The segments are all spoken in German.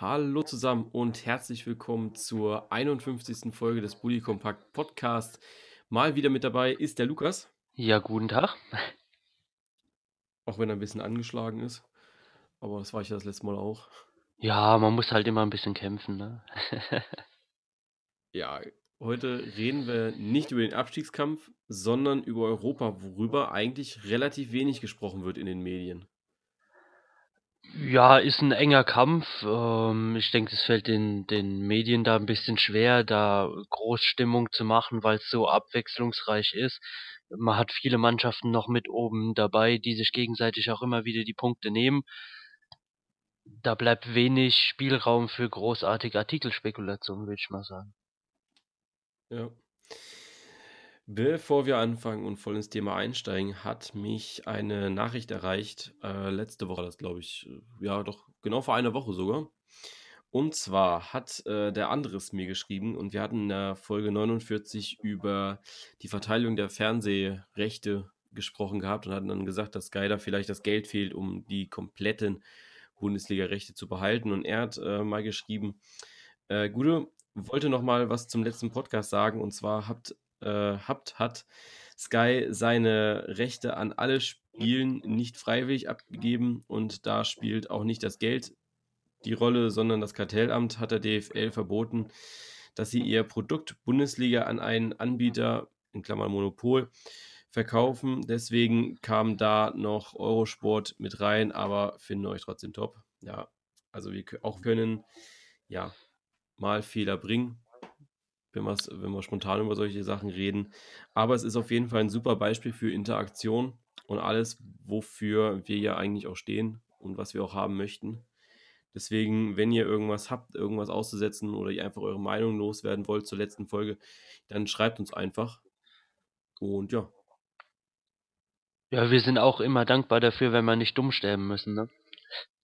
Hallo zusammen und herzlich willkommen zur 51. Folge des Bully Compact Podcast. Mal wieder mit dabei ist der Lukas. Ja, guten Tag. Auch wenn er ein bisschen angeschlagen ist. Aber das war ich ja das letzte Mal auch. Ja, man muss halt immer ein bisschen kämpfen, ne? Ja, heute reden wir nicht über den Abstiegskampf, sondern über Europa, worüber eigentlich relativ wenig gesprochen wird in den Medien. Ja, ist ein enger Kampf. Ähm, ich denke, es fällt den den Medien da ein bisschen schwer, da groß Stimmung zu machen, weil es so abwechslungsreich ist. Man hat viele Mannschaften noch mit oben dabei, die sich gegenseitig auch immer wieder die Punkte nehmen. Da bleibt wenig Spielraum für großartige Artikelspekulation, würde ich mal sagen. Ja. Bevor wir anfangen und voll ins Thema einsteigen, hat mich eine Nachricht erreicht, äh, letzte Woche, das glaube ich, äh, ja doch, genau vor einer Woche sogar. Und zwar hat äh, der Andres mir geschrieben und wir hatten in der Folge 49 über die Verteilung der Fernsehrechte gesprochen gehabt und hatten dann gesagt, dass da vielleicht das Geld fehlt, um die kompletten Bundesliga-Rechte zu behalten. Und er hat äh, mal geschrieben, äh, Gude, wollte noch mal was zum letzten Podcast sagen und zwar habt, äh, habt hat Sky seine Rechte an alle Spielen nicht freiwillig abgegeben und da spielt auch nicht das Geld die Rolle, sondern das Kartellamt hat der DFL verboten, dass sie ihr Produkt Bundesliga an einen Anbieter, in Klammern Monopol, verkaufen. Deswegen kam da noch Eurosport mit rein, aber finden euch trotzdem top. Ja, also wir auch können ja mal Fehler bringen, wenn, wenn wir spontan über solche Sachen reden. Aber es ist auf jeden Fall ein super Beispiel für Interaktion und alles, wofür wir ja eigentlich auch stehen und was wir auch haben möchten. Deswegen, wenn ihr irgendwas habt, irgendwas auszusetzen oder ihr einfach eure Meinung loswerden wollt zur letzten Folge, dann schreibt uns einfach. Und ja. Ja, wir sind auch immer dankbar dafür, wenn wir nicht dumm sterben müssen, ne?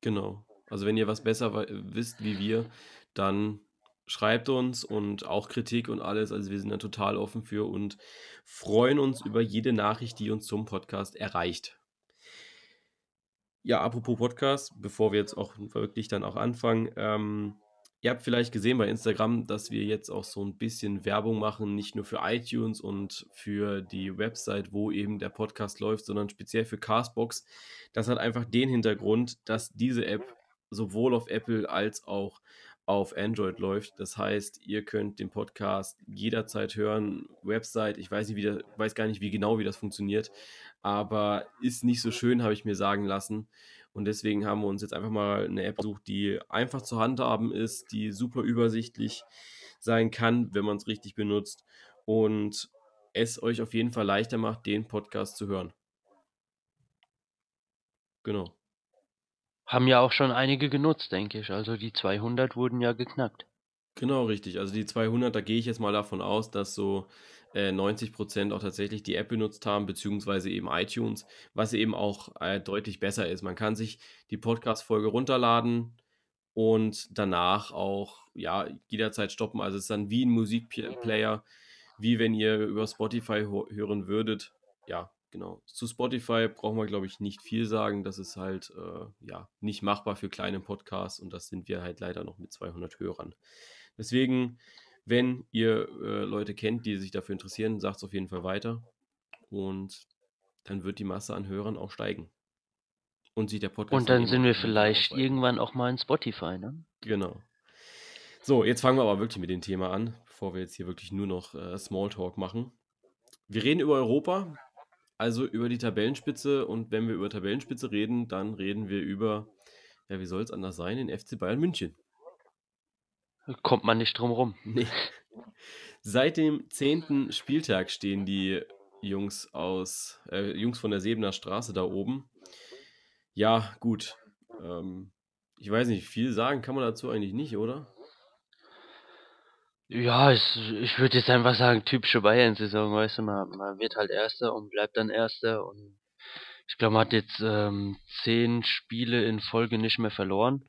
Genau. Also wenn ihr was besser wisst wie wir, dann schreibt uns und auch Kritik und alles. Also wir sind da total offen für und freuen uns über jede Nachricht, die uns zum Podcast erreicht. Ja, apropos Podcast, bevor wir jetzt auch wirklich dann auch anfangen. Ähm, ihr habt vielleicht gesehen bei Instagram, dass wir jetzt auch so ein bisschen Werbung machen, nicht nur für iTunes und für die Website, wo eben der Podcast läuft, sondern speziell für Castbox. Das hat einfach den Hintergrund, dass diese App sowohl auf Apple als auch auf Android läuft. Das heißt, ihr könnt den Podcast jederzeit hören. Website, ich weiß, nicht, wie das, weiß gar nicht, wie genau wie das funktioniert, aber ist nicht so schön, habe ich mir sagen lassen. Und deswegen haben wir uns jetzt einfach mal eine App gesucht, die einfach zu handhaben ist, die super übersichtlich sein kann, wenn man es richtig benutzt und es euch auf jeden Fall leichter macht, den Podcast zu hören. Genau. Haben ja auch schon einige genutzt, denke ich. Also die 200 wurden ja geknackt. Genau, richtig. Also die 200, da gehe ich jetzt mal davon aus, dass so äh, 90 Prozent auch tatsächlich die App benutzt haben, beziehungsweise eben iTunes, was eben auch äh, deutlich besser ist. Man kann sich die Podcast-Folge runterladen und danach auch ja jederzeit stoppen. Also es ist dann wie ein Musikplayer, wie wenn ihr über Spotify hören würdet. Ja, Genau. Zu Spotify brauchen wir, glaube ich, nicht viel sagen. Das ist halt äh, ja nicht machbar für kleine Podcasts und das sind wir halt leider noch mit 200 Hörern. Deswegen, wenn ihr äh, Leute kennt, die sich dafür interessieren, sagt es auf jeden Fall weiter und dann wird die Masse an Hörern auch steigen. Und sieht der Podcast. Und dann, sind wir vielleicht irgendwann auch mal in Spotify, ne? Genau. So, jetzt fangen wir aber wirklich mit dem Thema an, bevor wir jetzt hier wirklich nur noch äh, Smalltalk machen. Wir reden über Europa, also über die Tabellenspitze und wenn wir über Tabellenspitze reden, dann reden wir über, ja, wie soll es anders sein, den FC Bayern München. Kommt man nicht drum rum. Nee. Seit dem zehnten Spieltag stehen die Jungs aus, äh, Jungs von der Sebener Straße da oben. Ja, gut. Ähm, ich weiß nicht, viel sagen kann man dazu eigentlich nicht, oder? Ja, ich, ich würde jetzt einfach sagen, typische Bayern-Saison, weißt du, man, man wird halt Erster und bleibt dann Erster und ich glaube, man hat jetzt ähm, zehn Spiele in Folge nicht mehr verloren.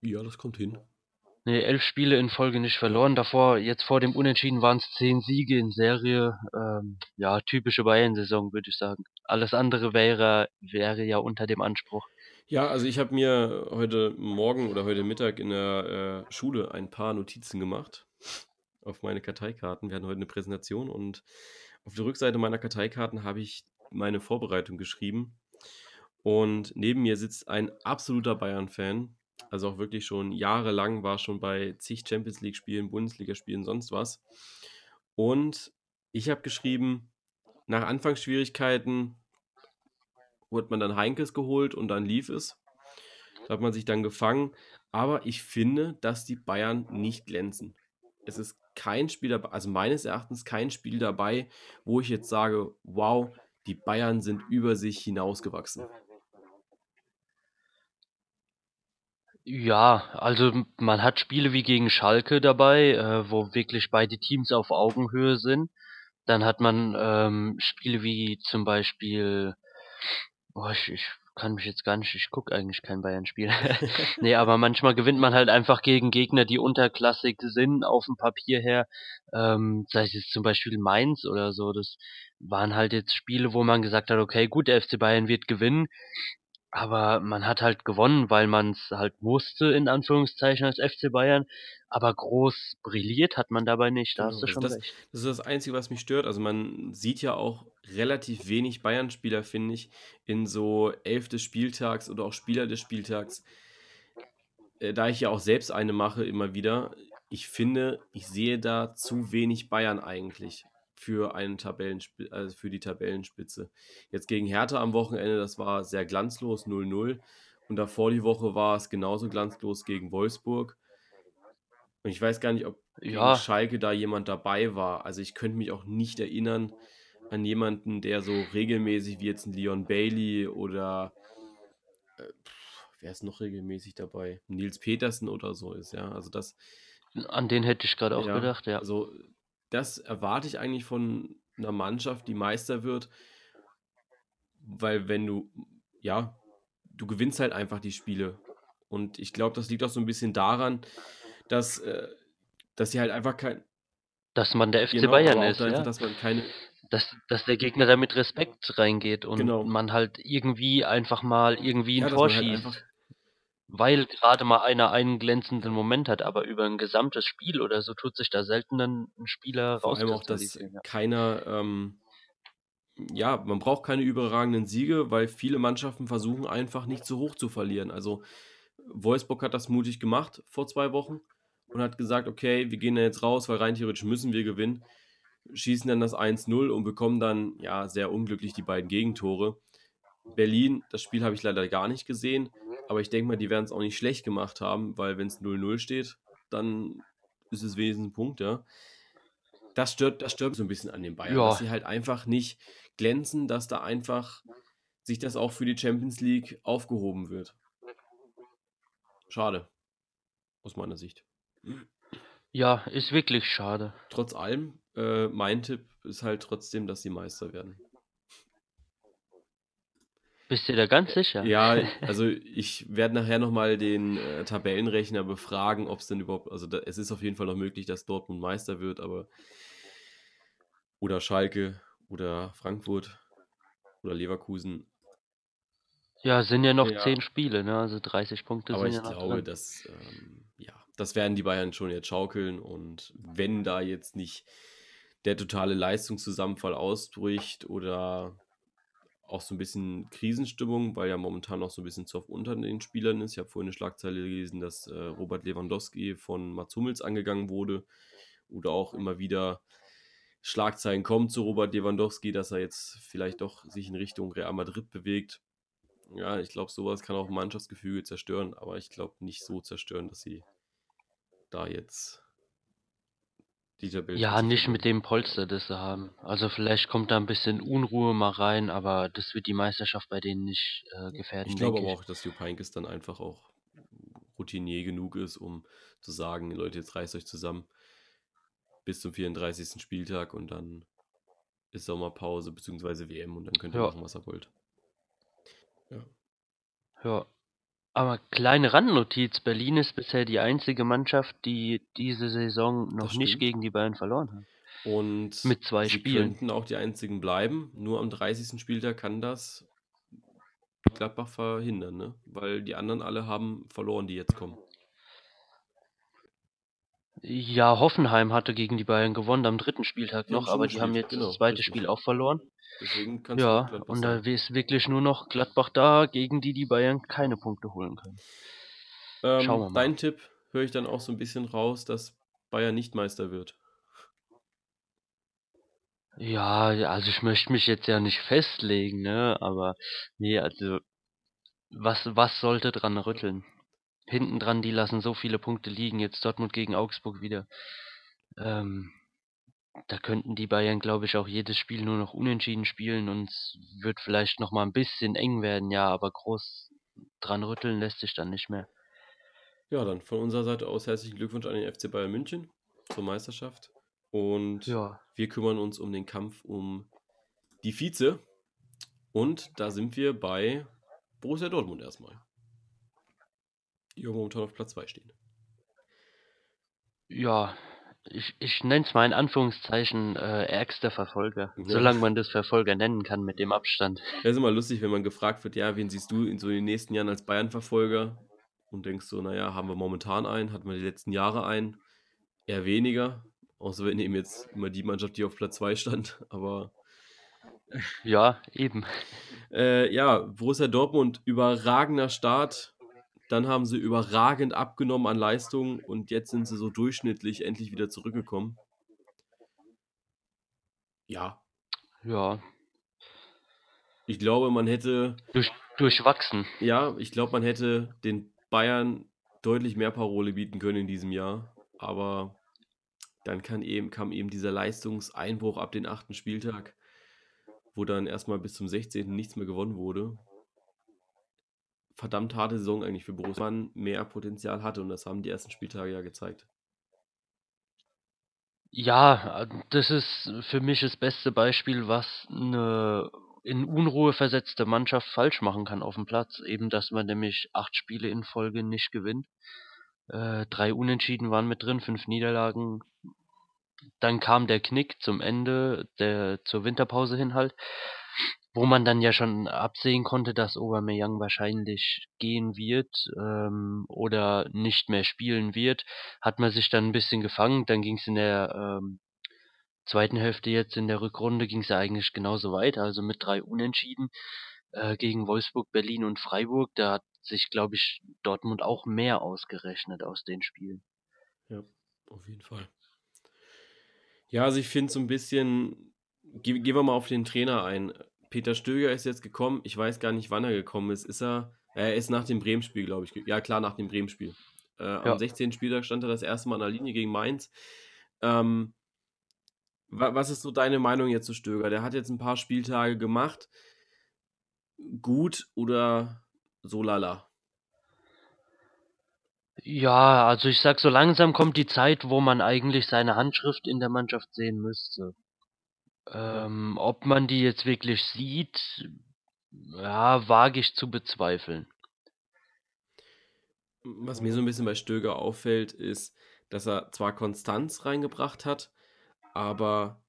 Ja, das kommt hin. Ne, elf Spiele in Folge nicht verloren. Davor, jetzt vor dem Unentschieden waren es zehn Siege in Serie. Ähm, ja, typische Bayern-Saison, würde ich sagen. Alles andere wäre, wäre ja unter dem Anspruch. Ja, also ich habe mir heute Morgen oder heute Mittag in der äh, Schule ein paar Notizen gemacht auf meine Karteikarten. Wir hatten heute eine Präsentation und auf der Rückseite meiner Karteikarten habe ich meine Vorbereitung geschrieben. Und neben mir sitzt ein absoluter Bayern-Fan. Also auch wirklich schon jahrelang war schon bei zig Champions League-Spielen, Bundesligaspielen, sonst was. Und ich habe geschrieben, nach Anfangsschwierigkeiten wurde man dann Heinkes geholt und dann lief es. Da hat man sich dann gefangen. Aber ich finde, dass die Bayern nicht glänzen. Es ist kein Spiel dabei, also meines Erachtens kein Spiel dabei, wo ich jetzt sage, wow, die Bayern sind über sich hinausgewachsen. Ja, also man hat Spiele wie gegen Schalke dabei, äh, wo wirklich beide Teams auf Augenhöhe sind. Dann hat man ähm, Spiele wie zum Beispiel, oh, ich, ich kann mich jetzt gar nicht, ich gucke eigentlich kein Bayern-Spiel. nee, aber manchmal gewinnt man halt einfach gegen Gegner, die unterklassig sind auf dem Papier her. Ähm, sei es jetzt zum Beispiel Mainz oder so. Das waren halt jetzt Spiele, wo man gesagt hat, okay, gut, der FC Bayern wird gewinnen. Aber man hat halt gewonnen, weil man es halt musste, in Anführungszeichen, als FC Bayern. Aber groß brilliert hat man dabei nicht, da Genau, hast du also schon das, recht. das ist das Einzige, was mich stört. Also man sieht ja auch relativ wenig Bayern-Spieler, finde ich, in so Elf des Spieltags oder auch Spieler des Spieltags. Äh, da ich ja auch selbst eine mache, immer wieder, ich finde, ich sehe da zu wenig Bayern eigentlich für einen Tabellenspitze, also für die Tabellenspitze. Jetzt gegen Hertha am Wochenende, das war sehr glanzlos, 0-0. Und davor die Woche war es genauso glanzlos gegen Wolfsburg. Und ich weiß gar nicht, ob gegen Ja, Schalke da jemand dabei war. Also ich könnte mich auch nicht erinnern an jemanden, der so regelmäßig wie jetzt ein Leon Bailey oder äh, wer ist noch regelmäßig dabei? Nils Petersen oder so ist, ja. Also das, an den hätte ich gerade auch ja, gedacht, ja. also das erwarte ich eigentlich von einer Mannschaft, die Meister wird, weil wenn du, ja, du gewinnst halt einfach die Spiele. Und ich glaube, das liegt auch so ein bisschen daran, dass, äh, dass sie halt einfach kein, Dass man der FC genau, Bayern ist, einfach, ja. dass man keine, Dass, dass der Gegner da mit Respekt reingeht und Genau. man halt irgendwie einfach mal irgendwie ein ja, Tor halt schießt. einfach, weil gerade mal einer einen glänzenden Moment hat, aber über ein gesamtes Spiel oder so tut sich da selten ein Spieler vor allem auch, dass keiner, ähm, ja, man braucht keine überragenden Siege, weil viele Mannschaften versuchen einfach nicht so hoch zu verlieren. Also Wolfsburg hat das mutig gemacht vor zwei Wochen und hat gesagt, okay, wir gehen da jetzt raus, weil rein theoretisch müssen wir gewinnen, schießen dann das 1-0 und bekommen dann, ja, sehr unglücklich die beiden Gegentore. Berlin, das Spiel habe ich leider gar nicht gesehen, aber ich denke mal, die werden es auch nicht schlecht gemacht haben, weil wenn es 0-0 steht, dann ist es wenigstens ein Punkt, ja. Das stört, das stört so ein bisschen an den Bayern, Ja. dass sie halt einfach nicht glänzen, dass da einfach sich das auch für die Champions League aufgehoben wird. Schade. Aus meiner Sicht. ja, ist wirklich schade. Trotz allem, äh, mein Tipp ist halt trotzdem, dass sie Meister werden. Bist du da ganz sicher? Ja, also ich werde nachher nochmal den äh, Tabellenrechner befragen, ob es denn überhaupt, also da, es ist auf jeden Fall noch möglich, dass Dortmund Meister wird, aber oder Schalke oder Frankfurt oder Leverkusen. Ja, sind ja noch Ja. zehn Spiele, ne? Also 30 Punkte Aber sind ich ja noch glaube, drin. dass ähm, ja, das werden die Bayern schon jetzt schaukeln und wenn da jetzt nicht der totale Leistungszusammenfall ausbricht oder auch so ein bisschen Krisenstimmung, weil ja momentan noch so ein bisschen Zoff unter den Spielern ist. Ich habe vorhin eine Schlagzeile gelesen, dass äh, Robert Lewandowski von Mats Hummels angegangen wurde oder auch immer wieder Schlagzeilen kommen zu Robert Lewandowski, dass er jetzt vielleicht doch sich in Richtung Real Madrid bewegt. Ja, ich glaube, sowas kann auch Mannschaftsgefüge zerstören, aber ich glaube nicht so zerstören, dass sie da jetzt die Tabelle Ja, nicht mit dem Polster, das sie haben. Also vielleicht kommt da ein bisschen Unruhe mal rein, aber das wird die Meisterschaft bei denen nicht äh, gefährden, Ich glaube aber ich. auch, dass Jupp Heynckes dann einfach auch routinier genug ist, um zu sagen, Leute, jetzt reißt euch zusammen bis zum 34. Spieltag und dann ist Sommerpause bzw. WM und dann könnt ihr Ja. machen, was ihr wollt. Ja. Ja. Aber kleine Randnotiz, Berlin ist bisher die einzige Mannschaft, die diese Saison noch nicht gegen die Bayern verloren hat. Und Mit zwei sie Spielen. könnten auch die einzigen bleiben. Nur am 30. Spieltag kann das Gladbach verhindern, ne? Weil die anderen alle haben verloren, die jetzt kommen. Ja, Hoffenheim hatte gegen die Bayern gewonnen am dritten Spieltag noch, aber die haben jetzt genau, das zweite richtig. Spiel auch verloren. Deswegen kannst du Ja, Gladbach und da ist wirklich nur noch Gladbach da, gegen die die Bayern keine Punkte holen können. Schauen wir Ähm, mal. dein Tipp höre ich dann auch so ein bisschen raus, dass Bayern nicht Meister wird. Ja, ja, also ich möchte mich jetzt ja nicht festlegen, ne? Aber nee, also was, was sollte dran rütteln? Hinten dran, die lassen so viele Punkte liegen. Jetzt Dortmund gegen Augsburg wieder. Ähm, da könnten die Bayern, glaube ich, auch jedes Spiel nur noch unentschieden spielen und es wird vielleicht noch mal ein bisschen eng werden, ja, aber groß dran rütteln lässt sich dann nicht mehr. Ja, dann von unserer Seite aus herzlichen Glückwunsch an den FC Bayern München zur Meisterschaft. Und Ja, wir kümmern uns um den Kampf um die Vize. Und da sind wir bei Borussia Dortmund erstmal. Die ja momentan auf Platz 2 stehen. ja, ich, ich nenne es mal in Anführungszeichen äh, ärgster Verfolger, Ja. solange man das Verfolger nennen kann mit dem Abstand. Ja, ist immer lustig, wenn man gefragt wird, ja, wen siehst du in so den nächsten Jahren als Bayern-Verfolger? Und denkst so, naja, haben wir momentan einen, hatten wir die letzten Jahre einen? Eher weniger. Außer wir nehmen jetzt immer die Mannschaft, die auf Platz 2 stand. Aber Ja, eben. äh, ja, Borussia Dortmund, überragender Start. Dann haben sie überragend abgenommen an Leistung und jetzt sind sie so durchschnittlich endlich wieder zurückgekommen. Ja, Ja, ich glaube, man hätte durch, durchwachsen. Ja, ich glaube, man hätte den Bayern deutlich mehr Parole bieten können in diesem Jahr. Aber dann kann eben, kam eben dieser Leistungseinbruch ab den achten Spieltag, wo dann erstmal bis zum 16. nichts mehr gewonnen wurde. Verdammt harte Saison eigentlich für Borussia. Man mehr Potenzial hatte und das haben die ersten Spieltage ja gezeigt. Ja, das ist für mich das beste Beispiel, was eine in Unruhe versetzte Mannschaft falsch machen kann auf dem Platz. Eben, dass man nämlich acht Spiele in Folge nicht gewinnt. Äh, drei Unentschieden waren mit drin, fünf Niederlagen. Dann kam der Knick zum Ende, der zur Winterpause hin halt, wo man dann ja schon absehen konnte, dass Aubameyang wahrscheinlich gehen wird ähm, oder nicht mehr spielen wird, hat man sich dann ein bisschen gefangen. Dann ging es in der ähm, zweiten Hälfte jetzt in der Rückrunde ging es ja eigentlich genauso weiter, also mit drei Unentschieden äh, gegen Wolfsburg, Berlin und Freiburg. Da hat sich, glaube ich, Dortmund auch mehr ausgerechnet aus den Spielen. Ja, auf jeden Fall. Ja, also ich finde so ein bisschen, ge gehen wir mal auf den Trainer ein. Peter Stöger ist jetzt gekommen. Ich weiß gar nicht, wann er gekommen ist. Ist er, er ist nach dem Bremen-Spiel, glaube ich. Ja, klar, nach dem Bremen-Spiel. Äh, Am Ja. 16. Spieltag stand er das erste Mal an der Linie gegen Mainz. Ähm, wa was ist so deine Meinung jetzt zu Stöger? Der hat jetzt ein paar Spieltage gemacht. Gut oder so lala? Ja, also ich sag, so langsam kommt die Zeit, wo man eigentlich seine Handschrift in der Mannschaft sehen müsste. Ähm, ob man die jetzt wirklich sieht, ja, wage ich zu bezweifeln. Was mir so ein bisschen bei Stöger auffällt, ist, dass er zwar Konstanz reingebracht hat, aber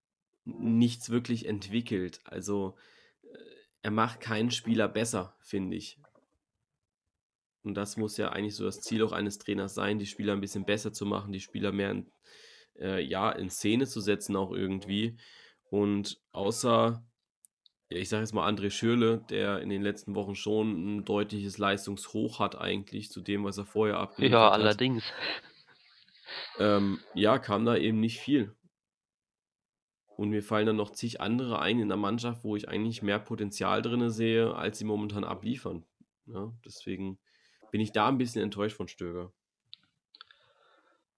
nichts wirklich entwickelt. Also äh, er macht keinen Spieler besser, finde ich. Und das muss ja eigentlich so das Ziel auch eines Trainers sein, die Spieler ein bisschen besser zu machen, die Spieler mehr in, äh, ja, in Szene zu setzen auch irgendwie. Und außer, ja, ich sage jetzt mal André Schürle, der in den letzten Wochen schon ein deutliches Leistungshoch hat eigentlich zu dem, was er vorher abgeliefert Ja, hat. allerdings. Ähm, ja, kam da eben nicht viel. Und mir fallen dann noch zig andere ein in der Mannschaft, wo ich eigentlich mehr Potenzial drin sehe, als sie momentan abliefern. Ja, deswegen bin ich da ein bisschen enttäuscht von Stöger.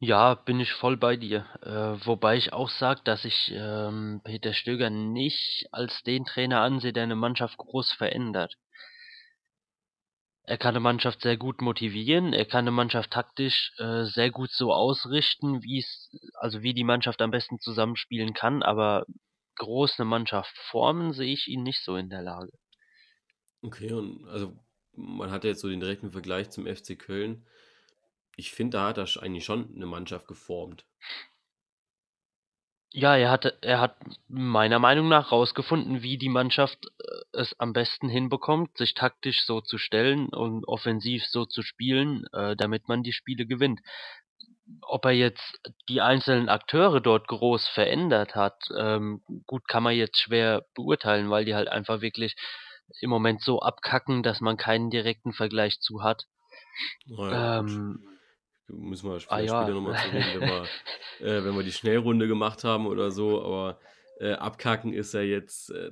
Ja, bin ich voll bei dir. Äh, wobei ich auch sage, dass ich ähm, Peter Stöger nicht als den Trainer ansehe, der eine Mannschaft groß verändert. Er kann eine Mannschaft sehr gut motivieren, er kann eine Mannschaft taktisch äh, sehr gut so ausrichten, wie es, also wie die Mannschaft am besten zusammenspielen kann, aber groß eine Mannschaft formen sehe ich ihn nicht so in der Lage. Okay, und also man hat ja jetzt so den direkten Vergleich zum FC Köln. Ich finde, da hat er eigentlich schon eine Mannschaft geformt. Ja, er hatte er hat meiner Meinung nach rausgefunden, wie die Mannschaft, äh, es am besten hinbekommt, sich taktisch so zu stellen und offensiv so zu spielen, äh, damit man die Spiele gewinnt. Ob er jetzt die einzelnen Akteure dort groß verändert hat, ähm, gut, kann man jetzt schwer beurteilen, weil die halt einfach wirklich im Moment so abkacken, dass man keinen direkten Vergleich zu hat. Ja. Ähm Müssen wir Ah vielleicht später ja. noch mal zu reden, wenn wir äh, wenn wir die Schnellrunde gemacht haben oder so, aber, äh, abkacken ist ja jetzt, äh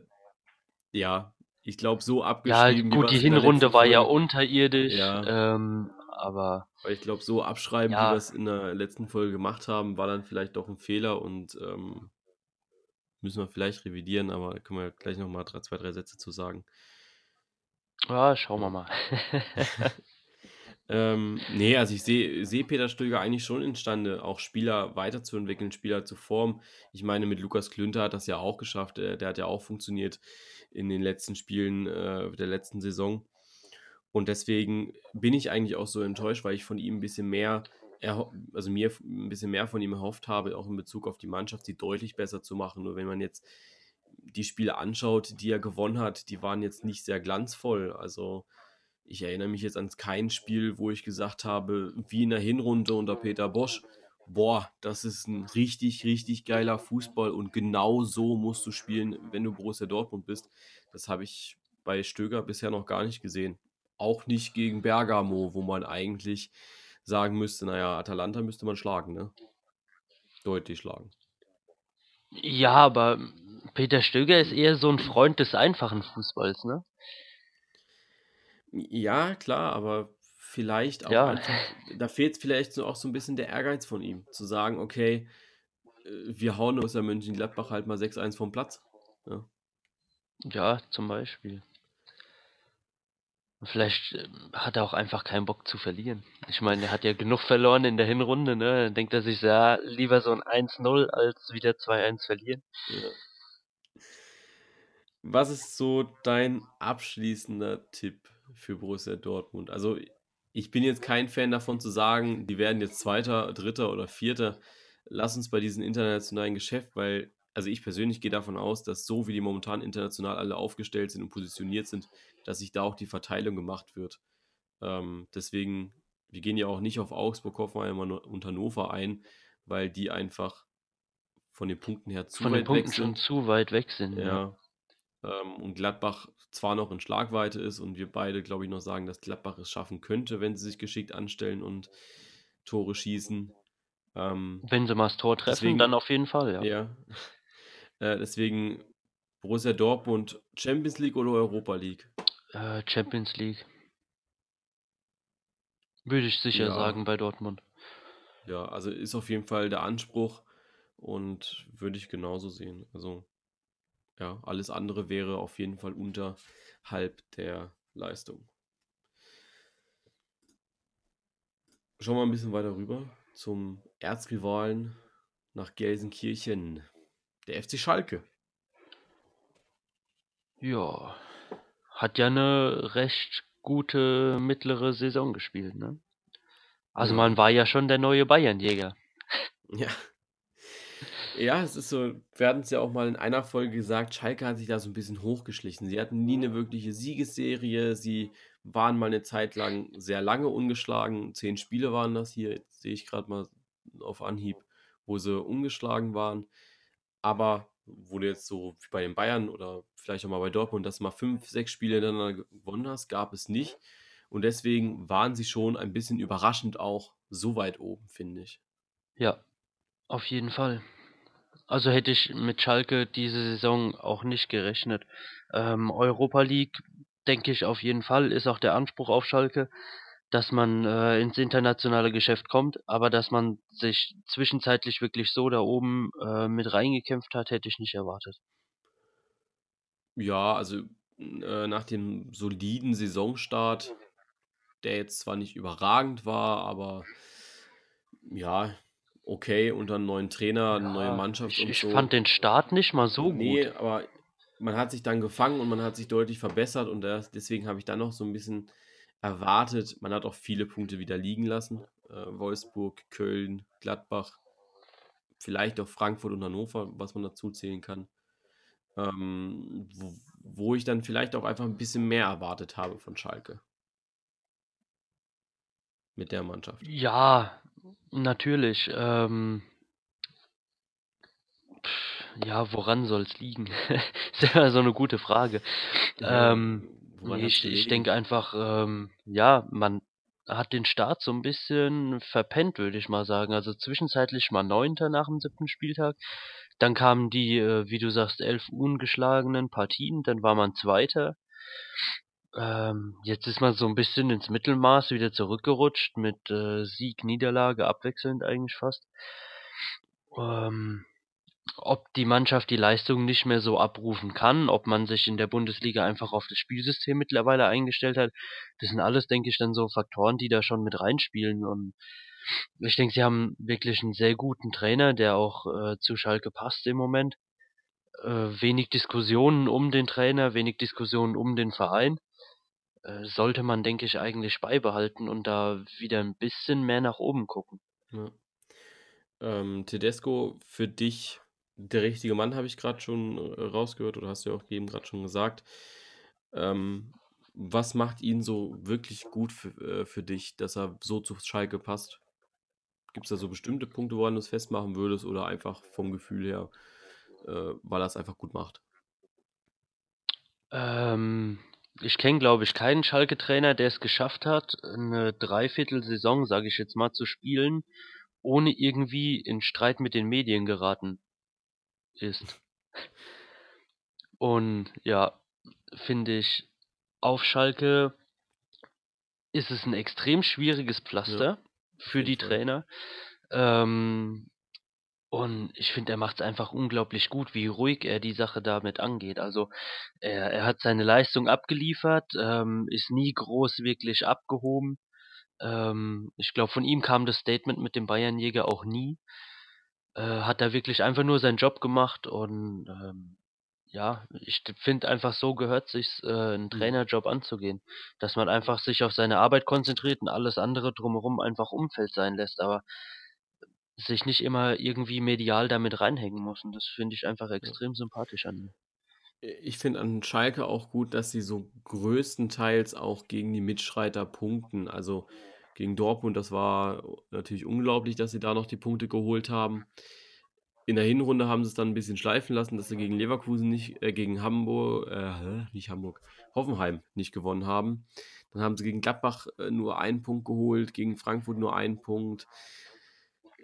ja, ich glaube, so Ja, abgeschrieben, wie gut, die Hinrunde war ja Folge unterirdisch, ja. ähm, aber Weil ich glaube, so abschreiben, wie ja. wir's in der letzten Folge gemacht haben, war dann vielleicht doch 'n Fehler und, ähm müssen wir vielleicht revidieren, aber da können wir ja gleich noch mal dr 2, 3 Sätze zu sagen. Ja, schauen wir Ja. mal. Ähm, ne, also ich sehe sehe Peter Stöger eigentlich schon imstande, auch Spieler weiterzuentwickeln, Spieler zu formen. Ich meine, mit Lukas Klünter hat das ja auch geschafft. Der der hat ja auch funktioniert in den letzten Spielen, äh, der letzten Saison. Und deswegen bin ich eigentlich auch so enttäuscht, weil ich von ihm 'n bisschen mehr also mir v 'n bisschen mehr von ihm erhofft habe, auch in Bezug auf die Mannschaft, sie deutlich besser zu machen. Nur wenn man jetzt die Spiele anschaut, die er gewonnen hat, die waren jetzt nicht sehr glanzvoll. Also, ich erinnere mich jetzt an kein Spiel, wo ich gesagt habe, wie in der Hinrunde unter Peter Bosz: „Boah, das ist 'n richtig, richtig geiler Fußball und genau so musst du spielen, wenn du Borussia Dortmund bist.“ Das habe ich bei Stöger bisher noch gar nicht gesehen. Auch nicht gegen Bergamo, wo man eigentlich sagen müsste: „Na ja, Atalanta müsste man schlagen, ne?“ Deutlich schlagen. Ja, aber Peter Stöger ist eher so 'n Freund des einfachen Fußballs, ne? Ja, klar, aber vielleicht auch Ja. einfach da fehlt vielleicht so auch so 'n bisschen der Ehrgeiz von ihm, zu sagen: „Okay, äh, wir hauen Borussia Mönchengladbach halt mal 6:1 vom Platz“, ja? Ja, zum Beispiel. Vielleicht, ähm, hat er auch einfach keinen Bock zu verlieren. Ich meine, er hat ja genug verloren in der Hinrunde, ne? Dann denkt er sich „Ja, lieber so 'n 1:0 als wieder 2:1 verlieren.“ Ja. Was ist so dein abschließender Tipp für Borussia Dortmund? Also, ich bin jetzt kein Fan davon zu sagen, die werden jetzt Zweiter, Dritter oder Vierter. Lass uns bei diesem internationalen Geschäft weil also ich persönlich gehe davon aus, dass so wie die momentan international alle aufgestellt sind und positioniert sind, dass sich da auch die Verteilung gemacht wird. Ähm, deswegen wir gehen ja auch nicht auf Augsburg, Hoffenheim und Hannover ein, weil die einfach von den Punkten her zu Von den weit weg Punkten schon sind. zu weit weg sind, ja. Ja. Ähm, und Gladbach zwar noch in Schlagweite ist und wir beide, glaube ich, noch sagen, dass Gladbach es schaffen könnte, wenn sie sich geschickt anstellen und Tore schießen. Ähm, Wenn sie mal das Tor treffen, dann deswegen auf jeden Fall, ja. ja. Äh, deswegen Borussia Dortmund, Champions League oder Europa League? Äh, Champions League. Würde ich sicher Ja. sagen bei Dortmund. Ja, also ist auf jeden Fall der Anspruch und würde ich genauso sehen. Also, ja, alles andere wäre auf jeden Fall unterhalb der Leistung. Schauen wir 'n bisschen weiter rüber zum Erzrivalen nach Gelsenkirchen, der FC Schalke. Ja, hat ja 'ne recht gute mittlere Saison gespielt, ne? Also, Ja. man war ja schon der neue Bayernjäger. Ja. Ja, es ist so wir hatten's ja auch mal in einer Folge gesagt, Schalke hat sich da so 'n bisschen hochgeschlichen. Sie hatten nie 'ne wirkliche Siegesserie. Sie waren mal 'ne Zeit lang sehr lange ungeschlagen. 10 Spiele waren das hier, jetzt sehe ich grad mal auf Anhieb, wo sie ungeschlagen waren. Aber wo du jetzt so wie bei den Bayern oder vielleicht auch mal bei Dortmund, dass du mal 5, 6 Spiele hintereinander gewonnen hast, gab es nicht. Und deswegen waren sie schon ein bisschen überraschend auch so weit oben, finde ich. Ja, auf jeden Fall. Also, hätte ich mit Schalke diese Saison auch nicht gerechnet. Ähm, Europa League denke ich auf jeden Fall, ist auch der Anspruch auf Schalke, dass man, äh, ins internationale Geschäft kommt, aber dass man sich zwischenzeitlich wirklich so da oben, äh, mit reingekämpft hat, hätte ich nicht erwartet. Ja, also, äh, nach dem soliden Saisonstart, der jetzt zwar nicht überragend war, aber ja, okay, unter 'n neuen Trainer, neue Ja, Mannschaft ich und ich so. fand den Start nicht mal so Ne, gut. aber man hat sich dann gefangen und man hat sich deutlich verbessert und das deswegen habe ich dann noch so 'n bisschen erwartet man hat auch viele Punkte wieder liegen lassen. Äh, Wolfsburg, Köln, Gladbach vielleicht auch Frankfurt und Hannover, was man dazu zählen kann. Ähm, wo, wo ich dann vielleicht auch einfach ein bisschen mehr erwartet habe von Schalke. Mit der Mannschaft. Ja, natürlich. Ähm, ja, woran soll es liegen? ist ja so eine gute Frage. Ja, Ähm, ich ich denke einfach, ähm, ja, man hat den Start so ein bisschen verpennt, würde ich mal sagen. Also, zwischenzeitlich mal Neunter nach dem siebten Spieltag. Dann kamen die, äh, wie du sagst, 11 ungeschlagenen Partien, dann war man Zweiter. Ähm, jetzt ist man so ein bisschen ins Mittelmaß wieder zurückgerutscht mit, äh, Sieg, Niederlage abwechselnd eigentlich fast. Ähm ob die Mannschaft die Leistung nicht mehr so abrufen kann, ob man sich in der Bundesliga einfach auf das Spielsystem mittlerweile eingestellt hat. Das sind alles, denke ich, dann so Faktoren, die da schon mit reinspielen. Und ich denke, sie haben wirklich einen sehr guten Trainer, der auch äh, zu Schalke passt im Moment. Äh, wenig Diskussionen um den Trainer, wenig Diskussionen um den Verein. Äh, sollte man, denke ich, eigentlich beibehalten und da wieder ein bisschen mehr nach oben gucken. Ja. Ähm, Tedesco für dich der richtige Mann, habe ich gerade schon äh, rausgehört oder hast du ja auch eben gerade schon gesagt. Ähm, was macht ihn so wirklich gut für, äh, für dich, dass er so zu Schalke passt? Gibt es da so bestimmte Punkte, woran du es festmachen würdest oder einfach vom Gefühl her, äh, weil er es einfach gut macht? Ähm, ich kenne, glaube ich, keinen Schalke-Trainer, der es geschafft hat, eine Dreiviertelsaison, sage ich jetzt mal, zu spielen, ohne irgendwie in Streit mit den Medien geraten ist. Und ja, finde ich, auf Schalke ist es ein extrem schwieriges Pflaster für jeden die Fall. Trainer. Ähm, und ich finde, er macht es einfach unglaublich gut, wie ruhig er die Sache damit angeht. Also er, er hat seine Leistung abgeliefert, ähm, ist nie groß wirklich abgehoben. Ähm, ich glaube, von ihm kam das Statement mit dem Bayernjäger auch nie. Äh, hat er wirklich einfach nur seinen Job gemacht und ähm, ja, ich finde einfach so gehört sich's, äh, 'n Mhm. Trainerjob anzugehen, dass man einfach sich auf seine Arbeit konzentriert und alles andere drumherum einfach Umfeld sein lässt, aber sich nicht immer irgendwie medial damit reinhängen muss und das finde ich einfach Ja. extrem sympathisch an ihm. Äh, ich finde an Schalke auch gut, dass sie so größtenteils auch gegen die Mitstreiter punkten. Also gegen Dortmund, das war natürlich unglaublich, dass sie da noch die Punkte geholt haben. In der Hinrunde haben sie es dann ein bisschen schleifen lassen, dass sie gegen Leverkusen nicht, äh, gegen Hamburg, äh, nicht Hamburg, Hoffenheim nicht gewonnen haben. Dann haben sie gegen Gladbach äh, nur einen Punkt geholt, gegen Frankfurt nur einen Punkt.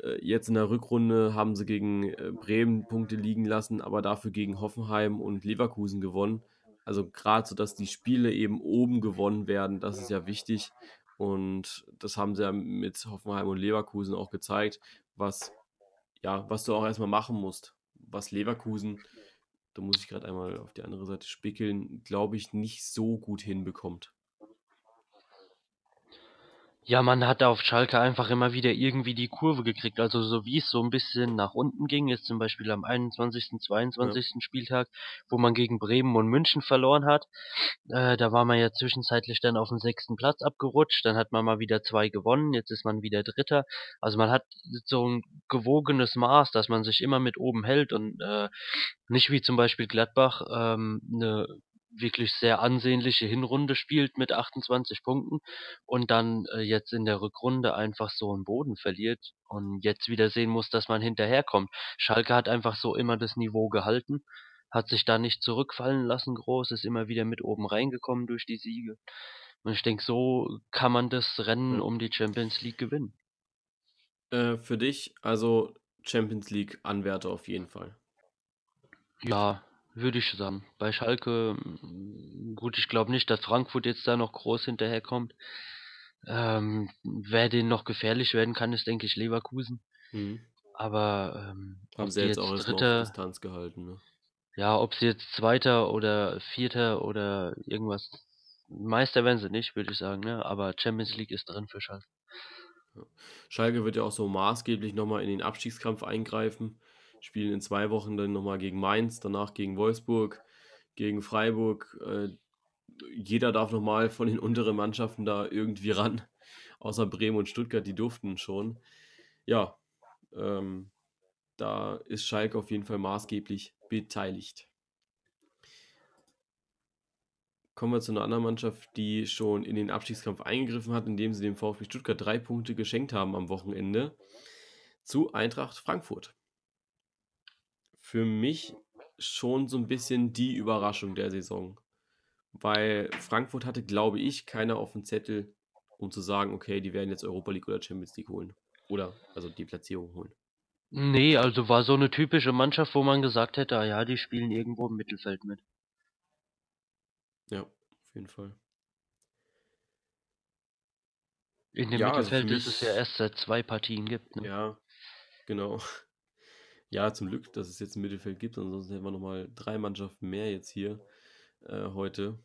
Äh, jetzt in der Rückrunde haben sie gegen äh, Bremen Punkte liegen lassen, aber dafür gegen Hoffenheim und Leverkusen gewonnen. Also gerade so, dass die Spiele eben oben gewonnen werden, das ist ja wichtig. Und das haben sie ja mit Hoffenheim und Leverkusen auch gezeigt, was, ja, was du auch erstmal machen musst. Was Leverkusen, da muss ich gerade einmal auf die andere Seite spickeln, glaube ich, nicht so gut hinbekommt. Ja, man hat auf Schalke einfach immer wieder irgendwie die Kurve gekriegt. Also so wie es so ein bisschen nach unten ging, ist zum Beispiel am 21., 22. Spieltag, wo man gegen Bremen und München verloren hat. Äh, da war man ja zwischenzeitlich dann auf den sechsten Platz abgerutscht. Dann hat man mal wieder zwei gewonnen. Jetzt ist man wieder Dritter. Also man hat so ein gewogenes Maß, dass man sich immer mit oben hält und äh, nicht wie zum Beispiel Gladbach ähm, eine wirklich sehr ansehnliche Hinrunde spielt mit 28 Punkten und dann äh, jetzt in der Rückrunde einfach so einen Boden verliert und jetzt wieder sehen muss, dass man hinterherkommt. Schalke hat einfach so immer das Niveau gehalten, hat sich da nicht zurückfallen lassen groß, ist immer wieder mit oben reingekommen durch die Siege. Und ich denke, so kann man das Rennen um die Champions League gewinnen. Äh, für dich, also Champions League Anwärter auf jeden Fall. Ja, würde ich sagen. Bei Schalke, mm, gut, ich glaube nicht, dass Frankfurt jetzt da noch groß hinterherkommt. Ähm, wer denen noch gefährlich werden kann, ist, denke ich, Leverkusen. Mhm. Aber ähm, Haben sie jetzt jetzt auch Dritter, Distanz gehalten, ne? ja, ob sie jetzt Zweiter oder Vierter oder irgendwas, Meister werden sie nicht, würde ich sagen, ne? Aber Champions League ist drin für Schalke. Schalke wird ja auch so maßgeblich nochmal in den Abstiegskampf eingreifen. Spielen in zwei Wochen dann nochmal gegen Mainz, danach gegen Wolfsburg, gegen Freiburg. Äh, jeder darf nochmal von den unteren Mannschaften da irgendwie ran. Außer Bremen und Stuttgart, die durften schon. Ja, ähm, da ist Schalke auf jeden Fall maßgeblich beteiligt. Kommen wir zu einer anderen Mannschaft, die schon in den Abstiegskampf eingegriffen hat, indem sie dem VfB Stuttgart drei Punkte geschenkt haben am Wochenende. Zu Eintracht Frankfurt. Für mich schon so ein bisschen die Überraschung der Saison. Weil Frankfurt hatte, glaube ich, keiner auf dem Zettel, um zu sagen, okay, die werden jetzt Europa League oder Champions League holen. Oder also die Platzierung holen. Nee, also war so eine typische Mannschaft, wo man gesagt hätte, ah ja, die spielen irgendwo im Mittelfeld mit. Ja, auf jeden Fall. In dem Ja, also Mittelfeld ist es ja erst seit zwei Partien gibt, ne? ja, genau. Ja, zum Glück, dass es jetzt ein Mittelfeld gibt, ansonsten hätten wir nochmal drei Mannschaften mehr jetzt hier äh, heute.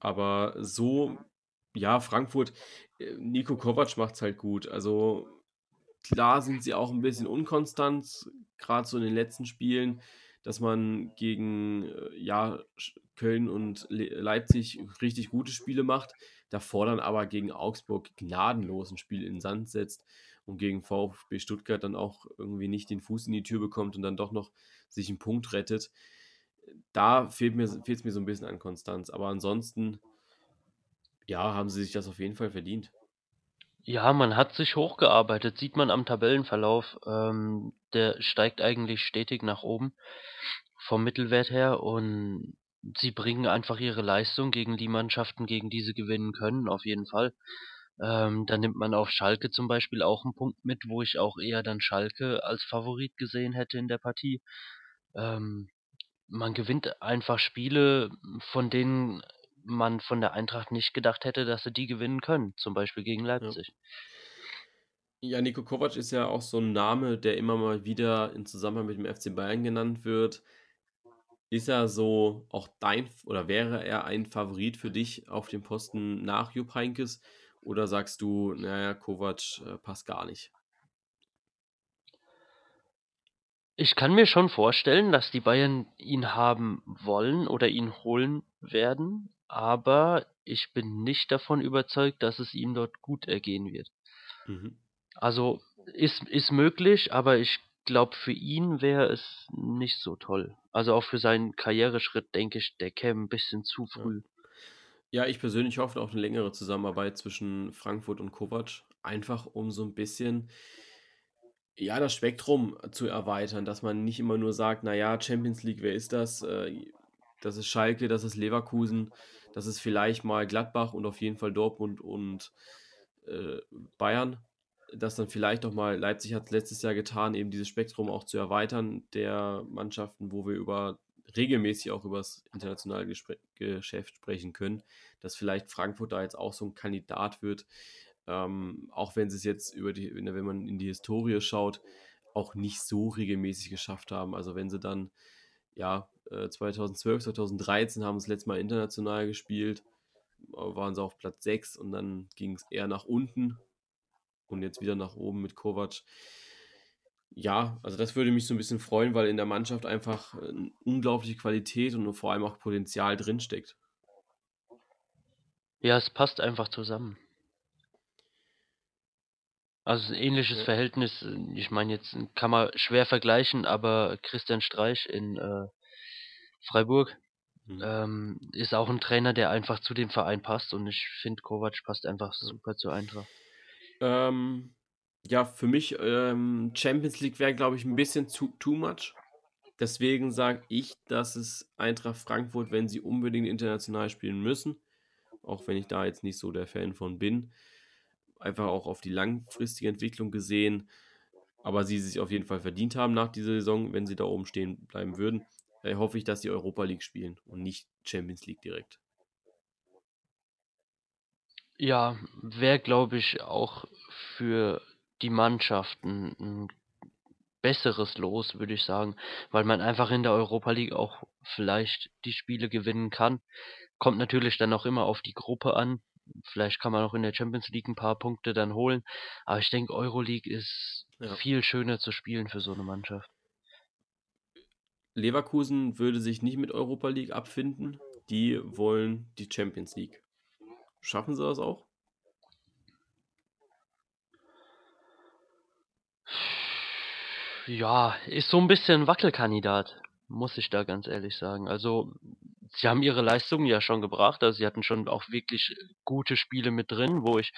Aber so, ja, Frankfurt, äh, Nico Kovac macht es halt gut. Also klar sind sie auch ein bisschen unkonstant, gerade so in den letzten Spielen, dass man gegen äh, ja, Köln und Le Leipzig richtig gute Spiele macht, davor dann aber gegen Augsburg gnadenlos ein Spiel in den Sand setzt und gegen VfB Stuttgart dann auch irgendwie nicht den Fuß in die Tür bekommt und dann doch noch sich einen Punkt rettet. Da fehlt mir, es mir so ein bisschen an Konstanz. Aber ansonsten, ja, haben sie sich das auf jeden Fall verdient. Ja, man hat sich hochgearbeitet, sieht man am Tabellenverlauf. Ähm, der steigt eigentlich stetig nach oben vom Mittelwert her und sie bringen einfach ihre Leistung gegen die Mannschaften, gegen die sie gewinnen können, auf jeden Fall. Ähm, dann nimmt man auf Schalke zum Beispiel auch einen Punkt mit, wo ich auch eher dann Schalke als Favorit gesehen hätte in der Partie. Ähm, man gewinnt einfach Spiele, von denen man von der Eintracht nicht gedacht hätte, dass sie die gewinnen können, zum Beispiel gegen Ja. Leipzig. Ja, Niko Kovac ist ja auch so ein Name, der immer mal wieder in Zusammenhang mit dem FC Bayern genannt wird. Ist er so auch dein oder wäre er ein Favorit für dich auf dem Posten nach Jupp Heynckes? Oder sagst du, naja, Kovac äh, passt gar nicht? Ich kann mir schon vorstellen, dass die Bayern ihn haben wollen oder ihn holen werden, aber ich bin nicht davon überzeugt, dass es ihm dort gut ergehen wird. Mhm. Also ist, ist möglich, aber ich glaube, für ihn wäre es nicht so toll. Also auch für seinen Karriereschritt, denke ich, der käme ein bisschen zu früh. Ja, ich persönlich hoffe auf eine längere Zusammenarbeit zwischen Frankfurt und Kovac, einfach um so ein bisschen, ja, das Spektrum zu erweitern, dass man nicht immer nur sagt, na ja, Champions League, wer ist das? Äh, das ist Schalke, das ist Leverkusen, das ist vielleicht mal Gladbach und auf jeden Fall Dortmund und äh, Bayern. Dass dann vielleicht auch mal, Leipzig hat es letztes Jahr getan, eben dieses Spektrum auch zu erweitern der Mannschaften, wo wir über regelmäßig auch über das internationale Gespr Geschäft sprechen können, dass vielleicht Frankfurt da jetzt auch so ein Kandidat wird, ähm, auch wenn sie es jetzt über die, wenn man in die Historie schaut, auch nicht so regelmäßig geschafft haben. Also wenn sie dann, ja, äh, 2012, 2013 haben sie das letzte Mal international gespielt, äh, waren sie auf Platz 6 und dann ging es eher nach unten und jetzt wieder nach oben mit Kovac. Ja, also das würde mich so ein bisschen freuen, weil in der Mannschaft einfach äh, unglaubliche Qualität und vor allem auch Potenzial drinsteckt. Ja, es passt einfach zusammen. Also ein ähnliches Ja. Verhältnis, äh, ich meine, jetzt kann man schwer vergleichen, aber Christian Streich in äh, Freiburg Mhm. ähm, ist auch ein Trainer, der einfach zu dem Verein passt und ich finde, Kovac passt einfach Ja. super zur Eintracht. Ähm, ja, für mich ähm, Champions League wäre, glaube ich, ein bisschen zu too much. Deswegen sage ich, dass es Eintracht Frankfurt, wenn sie unbedingt international spielen müssen, auch wenn ich da jetzt nicht so der Fan von bin, einfach auch auf die langfristige Entwicklung gesehen, aber sie sich auf jeden Fall verdient haben nach dieser Saison, wenn sie da oben stehen bleiben würden, äh, hoffe ich, dass sie Europa League spielen und nicht Champions League direkt. Ja, wäre, glaube ich, auch für die Mannschaften ein besseres Los, würde ich sagen, weil man einfach in der Europa League auch vielleicht die Spiele gewinnen kann. Kommt natürlich dann auch immer auf die Gruppe an. Vielleicht kann man auch in der Champions League ein paar Punkte dann holen. Aber ich denke, Euroleague ist Ja. viel schöner zu spielen für so eine Mannschaft. Leverkusen würde sich nicht mit Europa League abfinden. Die wollen die Champions League. Schaffen sie das auch? Ja, ist so 'n bisschen Wackelkandidat, muss ich da ganz ehrlich sagen. Also, sie haben ihre Leistungen ja schon gebracht. Also, sie hatten schon auch wirklich gute Spiele mit drin, wo ich,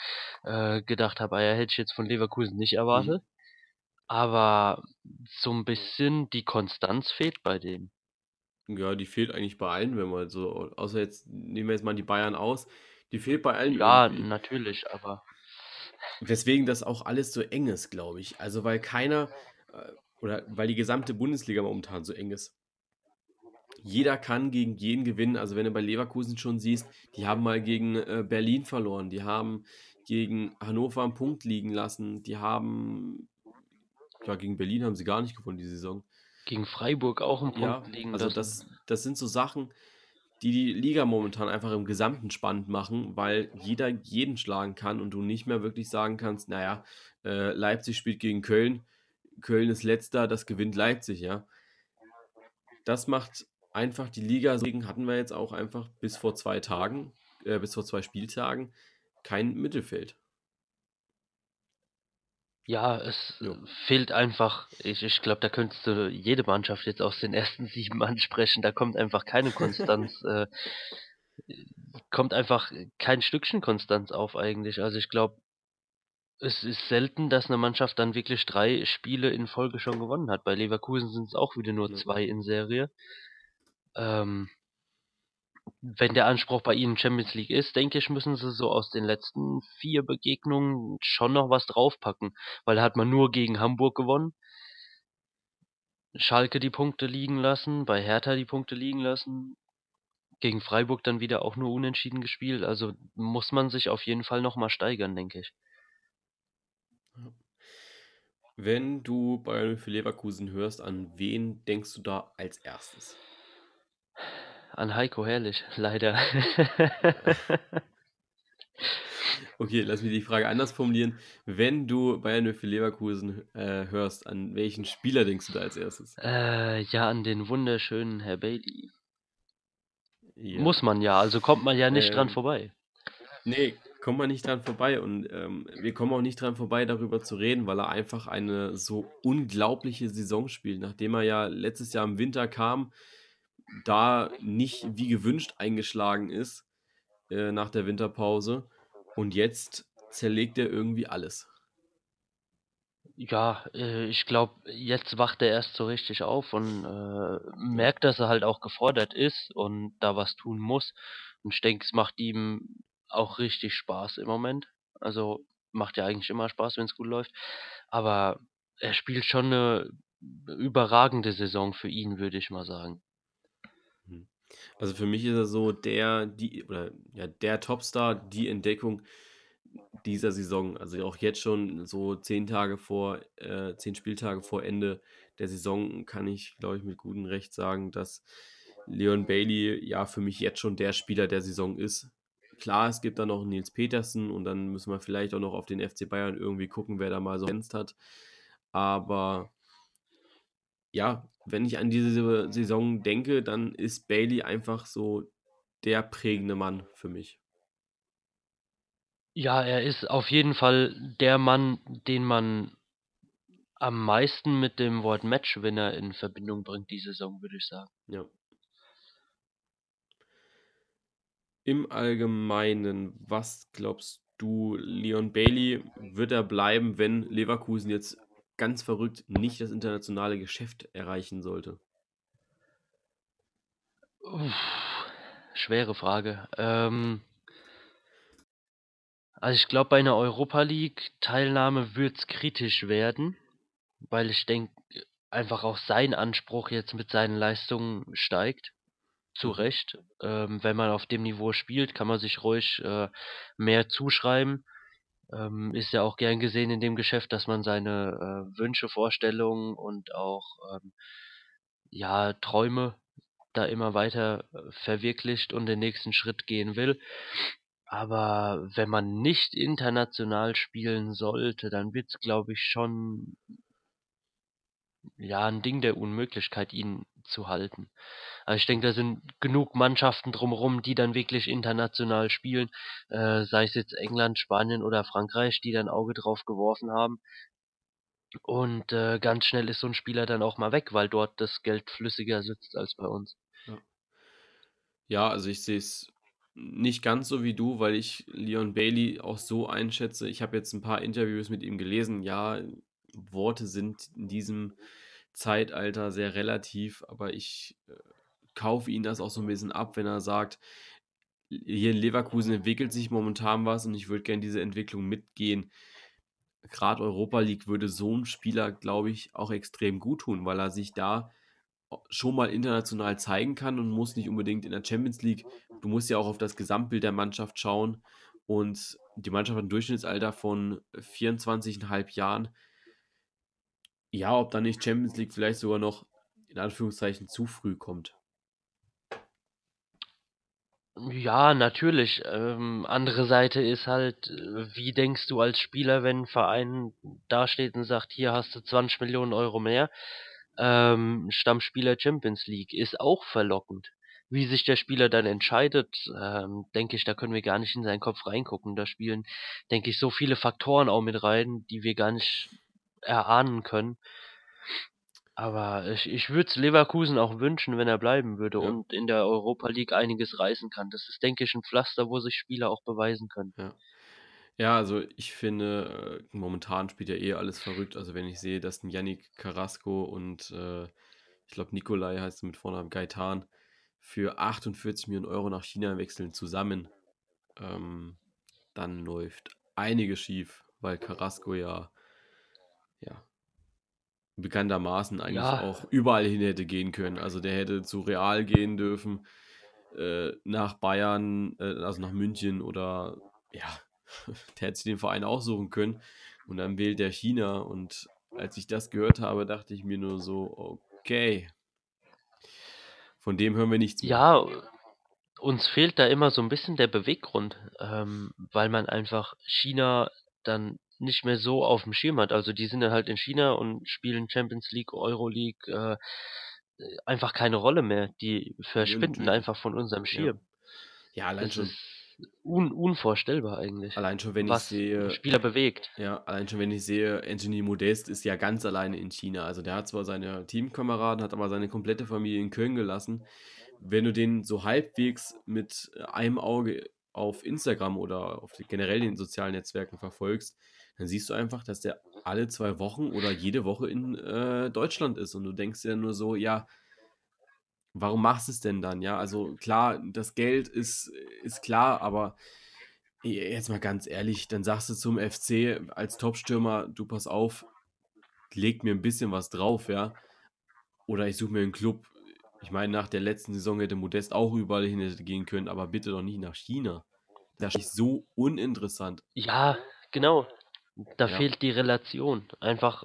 äh, gedacht habe: „Ah ja, hätte ich jetzt von Leverkusen nicht Mhm. erwartet.“ Aber so 'n bisschen die Konstanz fehlt bei denen. Ja, die fehlt eigentlich bei allen, wenn man so außer jetzt nehmen wir jetzt mal die Bayern aus, die fehlt bei allen Ja, irgendwie. natürlich, aber Weswegen das auch alles so eng ist, glaube ich. Also, weil keiner äh, oder weil die gesamte Bundesliga momentan so eng ist. Jeder kann gegen jeden gewinnen. Also, wenn du bei Leverkusen schon siehst, die haben mal gegen, äh, Berlin verloren, die haben gegen Hannover 'n Punkt liegen lassen, die haben ja, gegen Berlin haben sie gar nicht gewonnen die Saison. Gegen Freiburg auch 'n Punkt Ja, liegen also lassen. das das sind so Sachen, die die Liga momentan einfach im Gesamten spannend machen, weil jeder jeden schlagen kann und du nicht mehr wirklich sagen kannst: „Na ja, äh, Leipzig spielt gegen Köln. Köln ist Letzter, das gewinnt Leipzig“, ja? Das macht einfach die Liga deswegen hatten wir jetzt auch einfach bis vor 2 Tagen äh, bis vor 2 Spieltagen kein Mittelfeld. Ja, es Ja. fehlt einfach ich ich glaube, da könntest du jede Mannschaft jetzt aus den ersten 7 ansprechen. Da kommt einfach keine Konstanz, äh kommt einfach kein Stückchen Konstanz auf eigentlich. Also, ich glaube es ist selten, dass 'ne Mannschaft dann wirklich 3 Spiele in Folge schon gewonnen hat. Bei Leverkusen sind's auch wieder nur Ja. 2 in Serie. Ähm wenn der Anspruch bei ihnen Champions League ist, denke ich, müssen sie so aus den letzten 4 Begegnungen schon noch was draufpacken, weil da hat man nur gegen Hamburg gewonnen Schalke die Punkte liegen lassen, bei Hertha die Punkte liegen lassen, gegen Freiburg dann wieder auch nur unentschieden gespielt. Also, muss man sich auf jeden Fall noch mal steigern, denke ich. Wenn du Bayer für Leverkusen hörst, an wen denkst du da als 1.? An Heiko Herrlich, leider. Okay, lass mich die Frage anders formulieren. Wenn du Bayer für Leverkusen, äh, hörst, an welchen Spieler denkst du da als 1.? Äh, ja, an den wunderschönen Herr Bailly. Ja. Muss man ja, also kommt man ja nicht dran Ähm vorbei. Ne, kommt man nicht dran vorbei und, ähm, wir kommen auch nicht dran vorbei, darüber zu reden, weil er einfach eine so unglaubliche Saison spielt. Nachdem er ja letztes Jahr im Winter kam, da nicht wie gewünscht eingeschlagen ist, äh, nach der Winterpause und jetzt zerlegt er irgendwie alles. Ja, äh, ich glaube, jetzt wacht er erst so richtig auf und, äh, merkt, dass er halt auch gefordert ist und da was tun muss. Und ich denke, es macht ihm auch richtig Spaß im Moment. Also, macht ja eigentlich immer Spaß, wenn's gut läuft. Aber er spielt schon 'ne überragende Saison für ihn, würde ich mal sagen. Also, für mich ist er so der die oder ja, der Topstar, die Entdeckung dieser Saison. Also, auch jetzt schon so 10 Tage vor äh, 10 Spieltage vor Ende der Saison kann ich, glaube ich, mit gutem Recht sagen, dass Leon Bailey ja für mich jetzt schon der Spieler der Saison ist. Klar, es gibt da noch Nils Petersen und dann müssen wir vielleicht auch noch auf den FC Bayern irgendwie gucken, wer da mal so glänzt hat. Aber ja, wenn ich an diese Saison denke, dann ist Bailey einfach so der prägende Mann für mich. Ja, er ist auf jeden Fall der Mann, den man am meisten mit dem Wort Matchwinner in Verbindung bringt die Saison, würde ich sagen. Ja. Im Allgemeinen, was glaubst du, Leon Bailey, wird er bleiben, wenn Leverkusen jetzt ganz verrückt nicht das internationale Geschäft erreichen sollte? Schwere Frage. Ähm also, ich glaube, bei 'ner Europa-League-Teilnahme wird's kritisch werden, weil ich denke, einfach auch sein Anspruch jetzt mit seinen Leistungen steigt. Zu Mhm. Recht. Ähm, wenn man auf dem Niveau spielt, kann man sich ruhig, äh, mehr zuschreiben. Ähm, ist ja auch gern gesehen in dem Geschäft, dass man seine, äh, Wünsche, Vorstellungen und auch, ähm, ja, Träume da immer weiter, äh, verwirklicht und den nächsten Schritt gehen will. Aber wenn man nicht international spielen sollte, dann wird's, glaube ich, schon ja, 'n Ding der Unmöglichkeit, ihn zu halten. Also, ich denke, da sind genug Mannschaften drum rum, die dann wirklich international spielen, äh, sei es jetzt England, Spanien oder Frankreich, die da 'n Auge drauf geworfen haben. Und, äh, ganz schnell ist so 'n Spieler dann auch mal weg, weil dort das Geld flüssiger sitzt als bei uns. Ja. Ja, also ich sehe es nicht ganz so wie du, weil ich Leon Bailey auch so einschätze. Ich habe jetzt 'n paar Interviews mit ihm gelesen. Ja, Worte sind in diesem Zeitalter sehr relativ, aber ich, äh, kaufe ihm das auch so 'n bisschen ab, wenn er sagt: „Hier in Leverkusen entwickelt sich momentan was und ich würde gern diese Entwicklung mitgehen.“ Grad Europa League würde so 'n Spieler, glaube ich, auch extrem guttun, weil er sich da o schon mal international zeigen kann und muss nicht unbedingt in der Champions League du musst ja auch auf das Gesamtbild der Mannschaft schauen und die Mannschaft hat 'n Durchschnittsalter von 24,5 Jahren. Ja, ob da nicht Champions League vielleicht sogar noch in Anführungszeichen zu früh kommt. Ja, natürlich. Ähm, andere Seite ist halt, äh, wie denkst du als Spieler, wenn 'n Verein dasteht und sagt: „Hier hast du 20.000.000 € mehr, ähm, Stammspieler Champions League“, ist auch verlockend. Wie sich der Spieler dann entscheidet, ähm, denke ich, da können wir gar nicht in seinen Kopf reingucken. Da spielen, denke ich, so viele Faktoren auch mit rein, die wir gar nicht erahnen können. Aber ich ich würde es Leverkusen auch wünschen, wenn er bleiben würde Ja. und in der Europa League einiges reißen kann. Das ist, denke ich, 'n Pflaster, wo sich Spieler auch beweisen können. Ja. Ja, also ich finde, äh, momentan spielt ja eh alles verrückt. Also, wenn ich sehe, dass 'n Yannick Carrasco und, äh, ich glaube, Nicolai heißt mit Vornamen, Gaitan, für 48.000.000 € nach China wechseln zusammen, ähm, dann läuft einiges schief, weil Carrasco ja ja bekanntermaßen eigentlich Ja. auch überall hin hätte gehen können. Also, der hätte zu Real gehen dürfen, äh, nach Bayern, äh, also nach München oder ja, der hätte sich den Verein aussuchen können und dann wählt der China und als ich das gehört habe, dachte ich mir nur so: „Okay.“ Von dem hören wir nichts mehr. Ja, uns fehlt da immer so 'n bisschen der Beweggrund, ähm, weil man einfach China dann nicht mehr so aufm Schirm hat. Also, die sind dann halt in China und spielen Champions League, Euro League, äh, äh, einfach keine Rolle mehr. Die verschwinden einfach von unserem Ja. Schirm. Ja, allein Das schon un unvorstellbar eigentlich, allein schon, wenn ich sehe Spieler bewegt. ja, allein schon, wenn ich sehe, Anthony Modeste ist ja ganz alleine in China. Also, der hat zwar seine Teamkameraden, hat aber seine komplette Familie in Köln gelassen. Wenn du den so halbwegs mit einem Auge auf Instagram oder auf generell den sozialen Netzwerken verfolgst, dann siehst du einfach, dass der alle 2 Wochen oder jede Woche in, äh, Deutschland ist und du denkst dir nur so: „Ja“ „warum machst du's denn dann?“ Ja, also klar, das Geld ist ist klar, aber jetzt mal ganz ehrlich, dann sagst du zum FC als Topstürmer: „Du, pass auf, leg mir 'n bisschen was drauf, ja? Oder ich suche mir 'n Club.“ Ich meine, nach der letzten Saison hätte Modeste auch überall hin gehen können, aber bitte doch nicht nach China. Das ist so uninteressant. Ja, genau. Da Ja. fehlt die Relation. Einfach,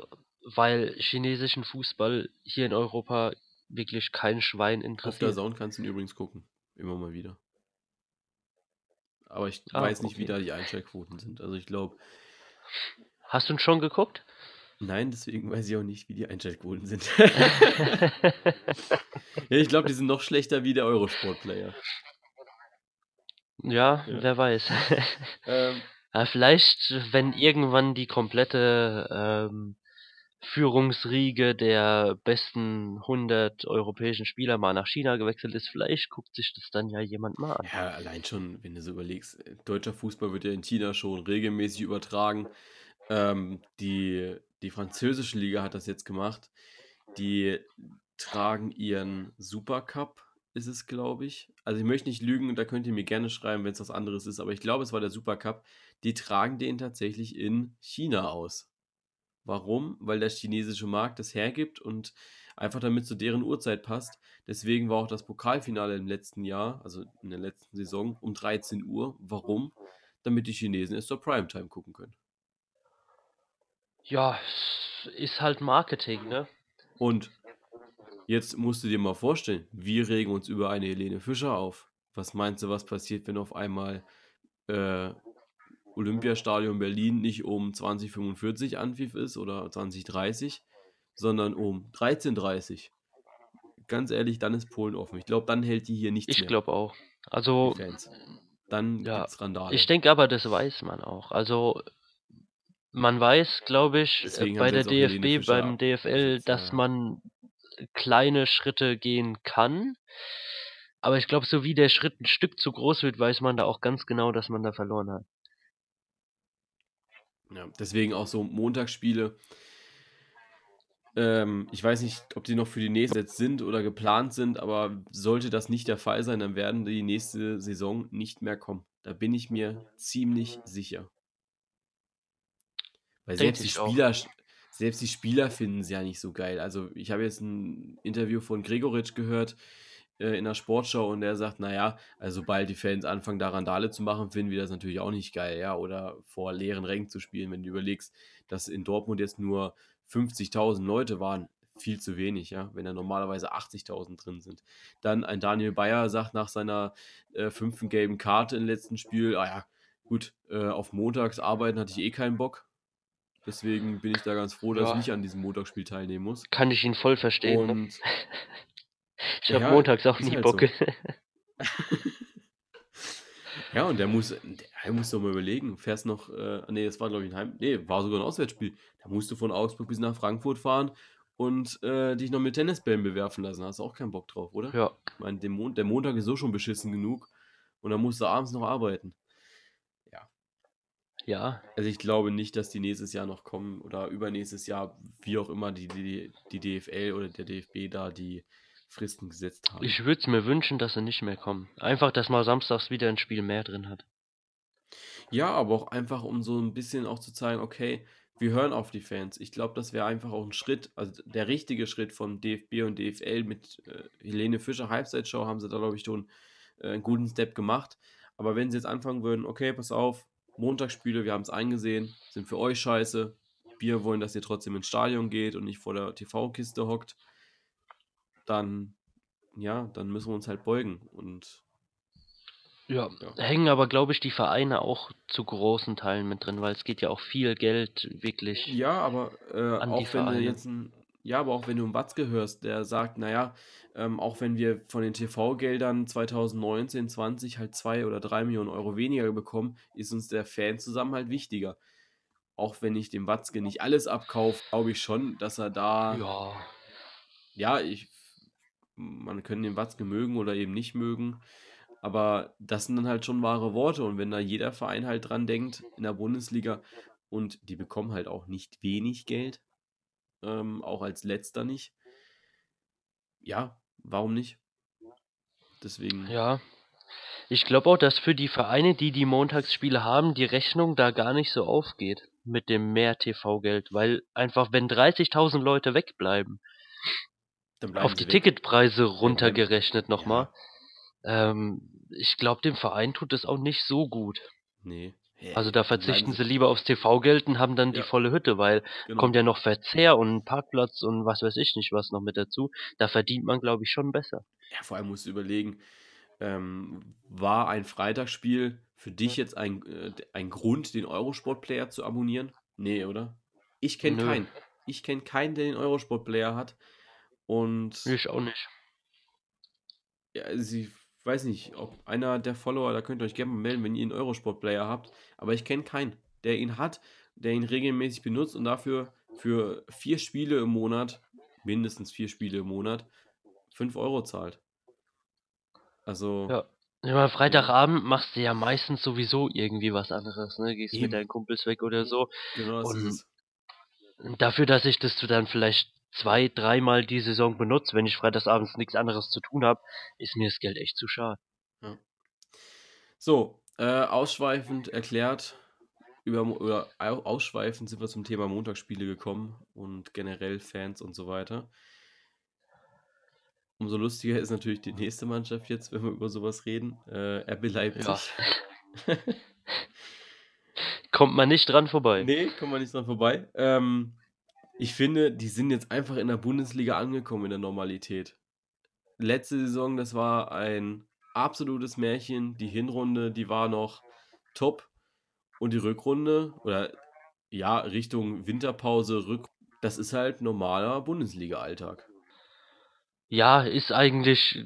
weil chinesischen Fußball hier in Europa wirklich kein Schwein Auf interessiert. DAZN kannst du ihn übrigens gucken, immer mal wieder. Aber ich Ah, weiß nicht, wie okay. da die Einschaltquoten sind. Also, ich glaube Hast du ihn schon geguckt? Nein, deswegen weiß ich auch nicht, wie die Einschaltquoten sind. Ja, ich glaube, die sind noch schlechter wie der Eurosport-Player. Ja, Ja. wer weiß. Ähm Ja, vielleicht, wenn irgendwann die komplette, ähm, Führungsriege der besten 100 europäischen Spieler mal nach China gewechselt ist, vielleicht guckt sich das dann ja jemand mal an. Ja, allein schon, wenn du so überlegst, äh, deutscher Fußball wird ja in China schon regelmäßig übertragen. Ähm, die die französische Liga hat das jetzt gemacht. Die tragen ihren Supercup, ist es, glaube ich. Also, ich möchte nicht lügen, da könnt ihr mir gerne schreiben, wenn's was anderes ist, aber ich glaube, es war der Supercup. Die tragen den tatsächlich in China aus. Warum? Weil der chinesische Markt das hergibt und einfach damit zu deren Uhrzeit passt. Deswegen war auch das Pokalfinale im letzten Jahr, also in der letzten Saison, um 13:00. Warum? Damit die Chinesen es zur Primetime gucken können. Ja, es ist halt Marketing, ne? Und jetzt musst du dir mal vorstellen, wir regen uns über eine Helene Fischer auf. Was meinst du, was passiert, wenn auf einmal, äh, Olympiastadion Berlin nicht um 20:45 Anpfiff ist oder 20:30, sondern um 13:30? Ganz ehrlich, dann ist Polen offen. Ich glaube, dann hält die hier nichts Ich mehr. glaube auch. Also. Dann ja, gibt's Randale. ich denke aber, das weiß man auch. Also Man weiß, glaube ich, äh, Deswegen bei der DFB, beim DFL, dass ja. man kleine Schritte gehen kann. Aber ich glaube, so wie der Schritt 'n Stück zu groß wird, weiß man da auch ganz genau, dass man da verloren hat. Ja, deswegen auch so Montagsspiele. Ähm, ich weiß nicht, ob die noch für die nächste jetzt sind oder geplant sind, aber sollte das nicht der Fall sein, dann werden die nächste Saison nicht mehr kommen. Da bin ich mir ziemlich sicher. Weil selbst die. Spieler selbst die Spieler finden's ja nicht so geil. Also, ich habe jetzt 'n Interview von Gregoritsch gehört, äh, in der Sportschau und der sagt: „Na ja, also, sobald die Fans anfangen, da Randale zu machen, finden wir das natürlich auch nicht geil, ja, oder vor leeren Rängen zu spielen.“ Wenn du überlegst, dass in Dortmund jetzt nur 50.000 Leute waren, viel zu wenig, ja, wenn da normalerweise 80.000 drin sind. Dann ein Daniel Bayer sagt nach seiner, äh, 5. gelben Karte im letzten Spiel: „Ah ja, gut, äh, auf montags arbeiten hatte ich eh keinen Bock. Deswegen bin ich da ganz froh, dass ich Ja. nicht an diesem Montagsspiel teilnehmen muss.“ Kann ich ihn voll verstehen, ne? Ich habe Ja, montags auch nie halt Bock. so. Ja, und der muss der muss doch mal überlegen, fährst noch äh, ne, das war, glaube ich, 'n Heim ne, war sogar 'n Auswärtsspiel. Da musst du von Augsburg bis nach Frankfurt fahren und, äh, dich noch mit Tennisbällen bewerfen lassen. Da hast du auch keinen Bock drauf, oder? Ja. Ich meine, den Mon der Montag ist so schon beschissen genug und dann musst du abends noch arbeiten. Ja. Ja. Also, ich glaube nicht, dass die nächstes Jahr noch kommen oder übernächstes Jahr, wie auch immer die die die DFL oder der DFB da die Fristen gesetzt haben. Ich würde es mir wünschen, dass sie nicht mehr kommen. Einfach, dass man samstags wieder 'n Spiel mehr drin hat. Ja, aber auch einfach, um so 'n bisschen auch zu zeigen: „Okay, wir hören auf die Fans.“ Ich glaube, das wäre einfach auch 'n Schritt also, der richtige Schritt von DFB und DFL mit, äh, Helene Fischer Halbzeitshow haben sie da, glaube ich, schon, äh, 'n guten Step gemacht. Aber wenn sie jetzt anfangen würden: „Okay, pass auf, Montagsspiele, wir haben's eingesehen, sind für euch scheiße. Wir wollen, dass ihr trotzdem ins Stadion geht und nicht vor der TV-Kiste hockt“ dann ja, dann müssen wir uns halt beugen und Ja, Ja. hängen aber, glaube ich, die Vereine auch zu großen Teilen mit drin, weil es geht ja auch viel Geld wirklich Ja, aber, äh, an die auch wenn du jetzt 'n ja, aber auch wenn du 'n Watzke hörst, der sagt: „Na ja, ähm, auch wenn wir von den TV-Geldern 2019, 20 halt 2 oder 3.000.000 € weniger bekommen, ist uns der Fanzusammenhalt wichtiger.“ Auch wenn ich dem Watzke nicht alles abkaufe, glaube ich schon, dass er da Ja. ja, ich man kann den Watzke mögen oder eben nicht mögen, aber das sind dann halt schon wahre Worte. Und wenn da jeder Verein halt dran denkt in der Bundesliga und die bekommen halt auch nicht wenig Geld, ähm, auch als Letzter nicht. Ja, warum nicht? Deswegen Ja. Ich glaube auch, dass für die Vereine, die die Montagsspiele haben, die Rechnung da gar nicht so aufgeht mit dem mehr TV-Geld, weil einfach, wenn 30.000 Leute wegbleiben auf die weg. Ticketpreise runtergerechnet ja. ähm, ich glaube, dem Verein tut das auch nicht so gut. Ne. Hä, Also, da verzichten sie lieber aufs TV-Geld und haben dann die Ja. volle Hütte, weil Genau. kommt ja noch Verzehr und Parkplatz und was weiß ich nicht was noch mit dazu. Da verdient man, glaube ich, schon besser. Ja, vor allem musst du überlegen, ähm, war ein Freitagsspiel für dich jetzt ein äh, ein Grund, den Eurosport-Player zu abonnieren? Ne, oder? Ich kenne keinen. Ich kenne keinen, der den Eurosport-Player hat und Ich auch nicht. ja, also, ich weiß nicht, ob einer der Follower da könnt ihr euch gerne mal melden, wenn ihr 'n Eurosport-Player habt, aber ich kenne keinen, der ihn hat, der ihn regelmäßig benutzt und dafür für 4 Spiele im Monat mindestens 4 Spiele im Monat 5 € zahlt. Also Ja. Ja, Freitagabend machst du ja meistens sowieso irgendwie was anderes, ne? Gehst mit Eben. deinen Kumpels weg oder so. Genau, das ist Und es. und dafür, dass ich das dann vielleicht 2, dreimal die Saison benutze, wenn ich freitagsabends nix anderes zu tun habe, ist mir das Geld echt zu schade. Ja. So, äh, ausschweifend erklärt über oder au ausschweifend sind wir zum Thema Montagsspiele gekommen und generell Fans und so weiter. Umso lustiger ist natürlich die nächste Mannschaft jetzt, wenn wir über so was reden, äh, RB Ja. Leipzig. Kommt man nicht dran vorbei. Ne, kommt man nicht dran vorbei. Ähm, ich finde, die sind jetzt einfach in der Bundesliga angekommen in der Normalität. Letzte Saison, das war ein absolutes Märchen. Die Hinrunde, die war noch top und die Rückrunde oder ja, Richtung Winterpause, Rück das ist halt normaler Bundesliga-Alltag. Ja, ist eigentlich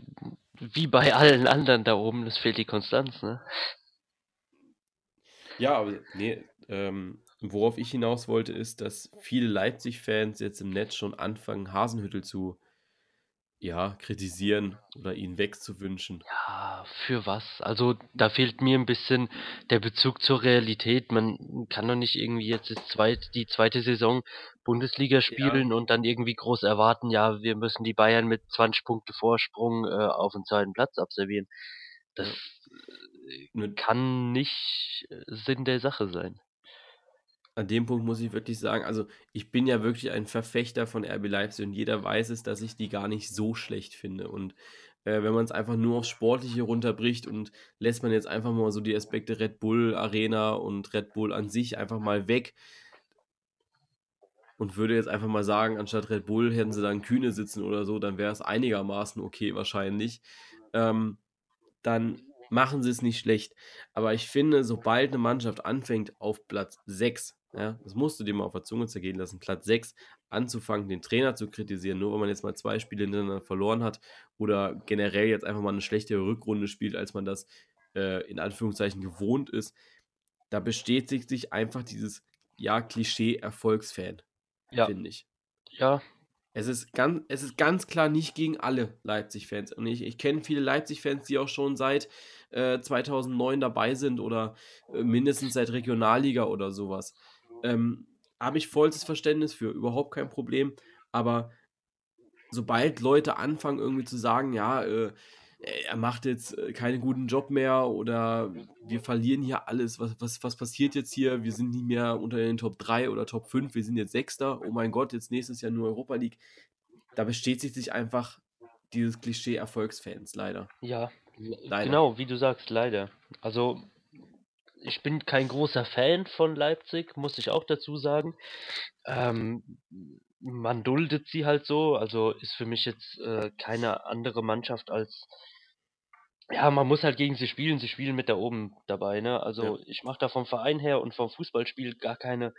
wie bei allen anderen da oben, es fehlt die Konstanz, ne? Ja, aber ne, ähm, worauf ich hinaus wollte, ist, dass viele Leipzig-Fans jetzt im Netz schon anfangen, Hasenhüttl zu ja, kritisieren oder ihn wegzuwünschen. Ja, für was? Also, da fehlt mir ein bisschen der Bezug zur Realität. Man kann doch nicht irgendwie jetzt zweit die zweite Saison Bundesliga Ja. spielen und dann irgendwie groß erwarten: „Ja, wir müssen die Bayern mit 20 Punkte Vorsprung, äh, auf den zweiten Platz absolvieren.“ Das, Ja. kann nicht, Sinn der Sache sein. An dem Punkt muss ich wirklich sagen, also ich bin ja wirklich ein Verfechter von RB Leipzig und jeder weiß es, dass ich die gar nicht so schlecht finde. Und äh, wenn man es einfach nur aufs Sportliche runterbricht und lässt man jetzt einfach mal so die Aspekte Red Bull Arena und Red Bull an sich einfach mal weg und würde jetzt einfach mal sagen, anstatt Red Bull hätten sie dann Kühne sitzen oder so, dann wäre es einigermaßen okay wahrscheinlich. Ähm, dann machen sie es nicht schlecht. Aber ich finde, sobald eine Mannschaft anfängt auf Platz 6, ja, das musst du dir mal auf der Zunge zergehen lassen, Platz 6 anzufangen, den Trainer zu kritisieren, nur weil man jetzt mal zwei Spiele hintereinander verloren hat oder generell jetzt einfach mal eine schlechtere Rückrunde spielt, als man das äh, in Anführungszeichen gewohnt ist, da bestätigt sich einfach dieses, ja, Klischee-Erfolgsfan, Ja. finde ich. Ja. Es ist ganz, es ist ganz klar nicht gegen alle Leipzig-Fans. Und ich, ich kenne viele Leipzig-Fans, die auch schon seit äh, 2009 dabei sind oder äh, mindestens seit Regionalliga oder sowas. Ähm, Habe ich vollstes Verständnis für, überhaupt kein Problem. Aber sobald Leute anfangen irgendwie zu sagen, ja, äh, er macht jetzt äh, keinen guten Job mehr oder wir verlieren hier alles, was, was, was passiert jetzt hier? Wir sind nicht mehr unter den Top 3 oder Top 5, wir sind jetzt Sechster, oh mein Gott, jetzt nächstes Jahr nur Europa League. Da bestätigt sich einfach dieses Klischee Erfolgsfans, leider. Ja, Leider. genau, wie du sagst, leider. Also, ich bin kein großer Fan von Leipzig, muss ich auch dazu sagen. Ähm, man duldet sie halt so, also ist für mich jetzt äh, keine andere Mannschaft als ja, man muss halt gegen sie spielen, sie spielen mit da oben dabei, ne? Also Ja. ich mache da vom Verein her und vom Fußballspiel gar keine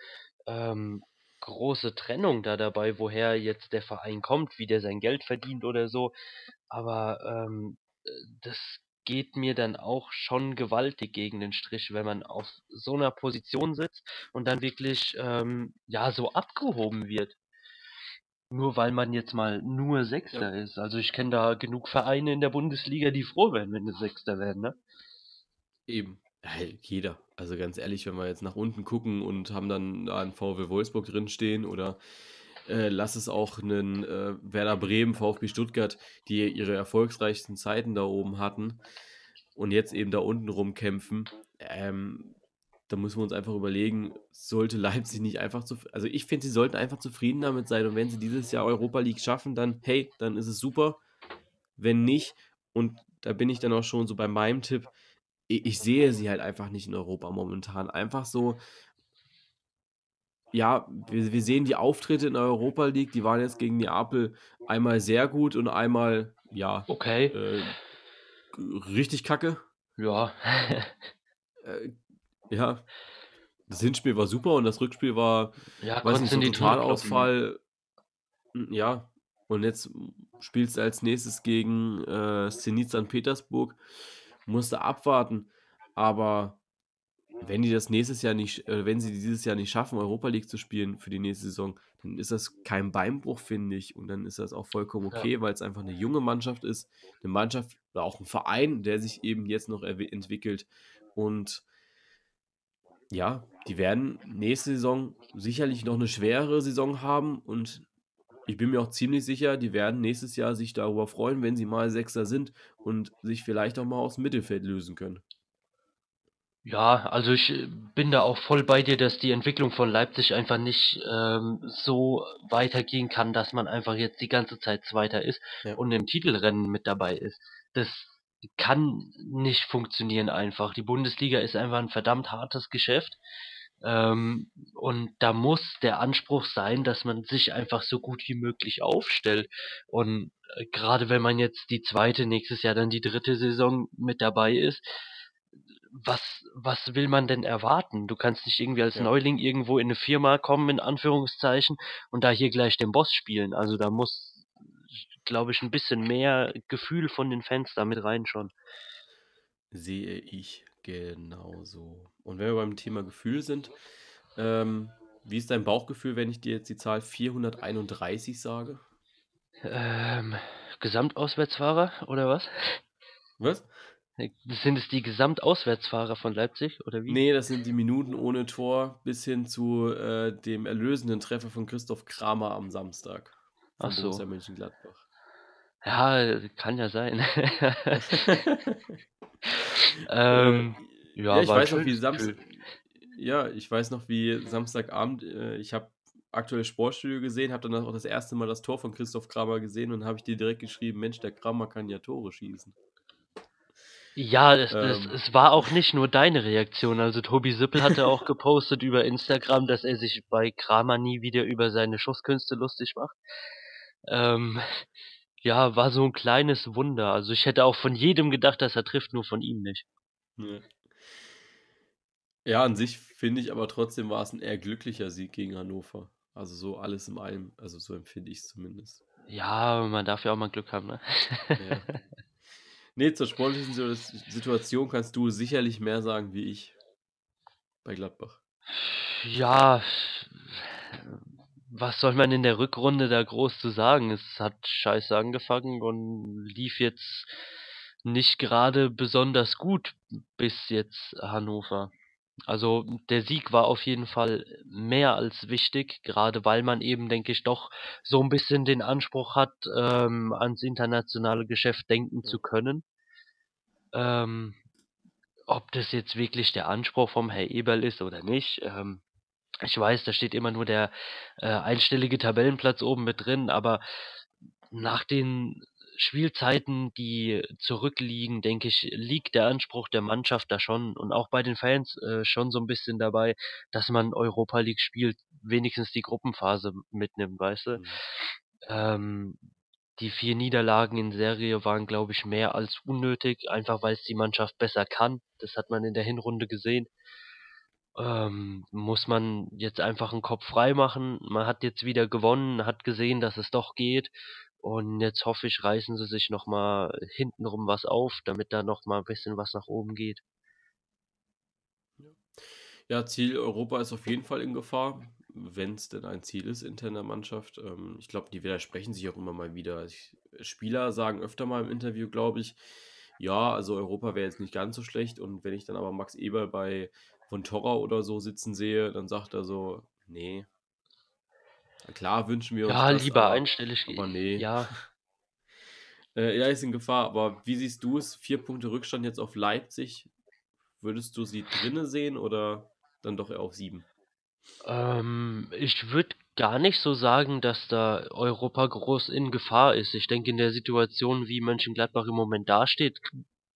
ähm, große Trennung da dabei, woher jetzt der Verein kommt, wie der sein Geld verdient oder so. Aber ähm, äh, das geht mir dann auch schon gewaltig gegen den Strich, wenn man auf so einer Position sitzt und dann wirklich ähm, ja so abgehoben wird. Nur weil man jetzt mal nur Sechster ist. Also ich kenne da genug Vereine in der Bundesliga, die froh wären, wenn sie Sechster werden, ne? Eben. Hey, jeder. Also ganz ehrlich, wenn wir jetzt nach unten gucken und haben dann da einen VW Wolfsburg drinstehen oder äh, lass es auch einen äh, Werder Bremen, VfB Stuttgart, die ihre erfolgsreichsten Zeiten da oben hatten und jetzt eben da unten rumkämpfen, ähm, da müssen wir uns einfach überlegen, sollte Leipzig nicht einfach zu. Also ich finde, sie sollten einfach zufrieden damit sein. Und wenn sie dieses Jahr Europa League schaffen, dann, hey, dann ist es super. Wenn nicht, und da bin ich dann auch schon so bei meinem Tipp, ich sehe sie halt einfach nicht in Europa momentan. Einfach so, ja, wir, wir sehen die Auftritte in der Europa League, die waren jetzt gegen Neapel einmal sehr gut und einmal, ja, Okay. äh, richtig kacke. Ja. Äh, ja, das Hinspiel war super und das Rückspiel war, Ja, weiß nicht, so ne? Totalausfall. Mm, Ja, und jetzt spielst du als nächstes gegen äh, Zenit St. Petersburg. Musst du abwarten. Aber wenn die das nächstes Jahr nicht, äh, wenn sie dieses Jahr nicht schaffen, Europa League zu spielen für die nächste Saison, dann ist das kein Beinbruch, finde ich. Und dann ist das auch vollkommen Ja. okay, weil es einfach eine junge Mannschaft ist. Eine Mannschaft oder auch ein Verein, der sich eben jetzt noch entwickelt. Und ja, die werden nächste Saison sicherlich noch eine schwere Saison haben und ich bin mir auch ziemlich sicher, die werden nächstes Jahr sich darüber freuen, wenn sie mal Sechster sind und sich vielleicht auch mal aus dem Mittelfeld lösen können. Ja, also ich äh, bin da auch voll bei dir, dass die Entwicklung von Leipzig einfach nicht ähm, so weitergehen kann, dass man einfach jetzt die ganze Zeit Zweiter ist Ja. und im Titelrennen mit dabei ist. Das kann nicht funktionieren einfach. Die Bundesliga ist einfach ein verdammt hartes Geschäft. Ähm, und da muss der Anspruch sein, dass man sich einfach so gut wie möglich aufstellt. Und äh, gerade wenn man jetzt die zweite, nächstes Jahr dann die dritte Saison mit dabei ist, was, was will man denn erwarten? Du kannst nicht irgendwie als Ja. Neuling irgendwo in eine Firma kommen, in Anführungszeichen, und da hier gleich den Boss spielen. Also da muss, glaube ich, ein bisschen mehr Gefühl von den Fans da mit rein schon. Sehe ich genauso. Und wenn wir beim Thema Gefühl sind, Ähm, wie ist dein Bauchgefühl, wenn ich dir jetzt die Zahl 431 sage? Ähm, Gesamtauswärtsfahrer oder was? Was? Sind es die Gesamtauswärtsfahrer von Leipzig oder wie? Nee, das sind die Minuten ohne Tor bis hin zu äh, dem erlösenden Treffer von Christoph Kramer am Samstag Ach so. Borussia Mönchengladbach. Ja, kann ja sein. ähm, ähm, ja, ich weiß noch, wie Samstag. Ja, ich weiß noch, wie Samstagabend, äh, ich habe aktuell Sportstudio gesehen, habe dann auch das erste Mal das Tor von Christoph Kramer gesehen und habe ich dir direkt geschrieben, Mensch, der Kramer kann ja Tore schießen. Ja, es, ähm, es, es war auch nicht nur deine Reaktion. Also Tobi Sippel hatte auch gepostet über Instagram, dass er sich bei Kramer nie wieder über seine Schusskünste lustig macht. Ähm, ja, war so ein kleines Wunder. Also ich hätte auch von jedem gedacht, dass er trifft, nur von ihm nicht. Ja, ja an sich finde ich aber trotzdem war es ein eher glücklicher Sieg gegen Hannover. Also so alles in allem, also so empfinde ich es zumindest. Ja, man darf ja auch mal Glück haben, ne? Ja. Nee, zur sportlichen Situation kannst du sicherlich mehr sagen wie ich bei Gladbach. Ja, was soll man in der Rückrunde da groß zu sagen? Es hat scheiße angefangen und lief jetzt nicht gerade besonders gut bis jetzt Hannover. Also der Sieg war auf jeden Fall mehr als wichtig, gerade weil man eben, denke ich, doch so ein bisschen den Anspruch hat, ähm, ans internationale Geschäft denken zu können. Ähm, ob das jetzt wirklich der Anspruch vom Herr Eberl ist oder nicht, ähm, ich weiß, da steht immer nur der äh, einstellige Tabellenplatz oben mit drin, aber nach den Spielzeiten, die zurückliegen, denke ich, liegt der Anspruch der Mannschaft da schon und auch bei den Fans äh, schon so ein bisschen dabei, dass man Europa League spielt, wenigstens die Gruppenphase mitnimmt, weißt du? Mhm. Ähm, die vier Niederlagen in Serie waren, glaube ich, mehr als unnötig, einfach weil es die Mannschaft besser kann. Das hat man in der Hinrunde gesehen. Ähm, muss man jetzt einfach einen Kopf frei machen. Man hat jetzt wieder gewonnen, hat gesehen, dass es doch geht und jetzt hoffe ich, reißen sie sich nochmal hintenrum was auf, damit da nochmal ein bisschen was nach oben geht. Ja, Ziel Europa ist auf jeden Fall in Gefahr, wenn es denn ein Ziel ist intern der Mannschaft. Ähm, ich glaube, die widersprechen sich auch immer mal wieder. Spieler sagen öfter mal im Interview, glaube ich, ja, also Europa wäre jetzt nicht ganz so schlecht. Und wenn ich dann aber Max Eber bei von Torra oder so sitzen sehe, dann sagt er so, nee, Klar wünschen wir uns Ja, das, lieber aber, einstellig. aber nee. Ja. äh, ja, ist in Gefahr. Aber wie siehst du es? Vier Punkte Rückstand jetzt auf Leipzig. Würdest du sie drinne sehen oder dann doch eher auf sieben? Ähm, ich würde gar nicht so sagen, dass da Europa groß in Gefahr ist. Ich denke, in der Situation, wie Mönchengladbach im Moment dasteht,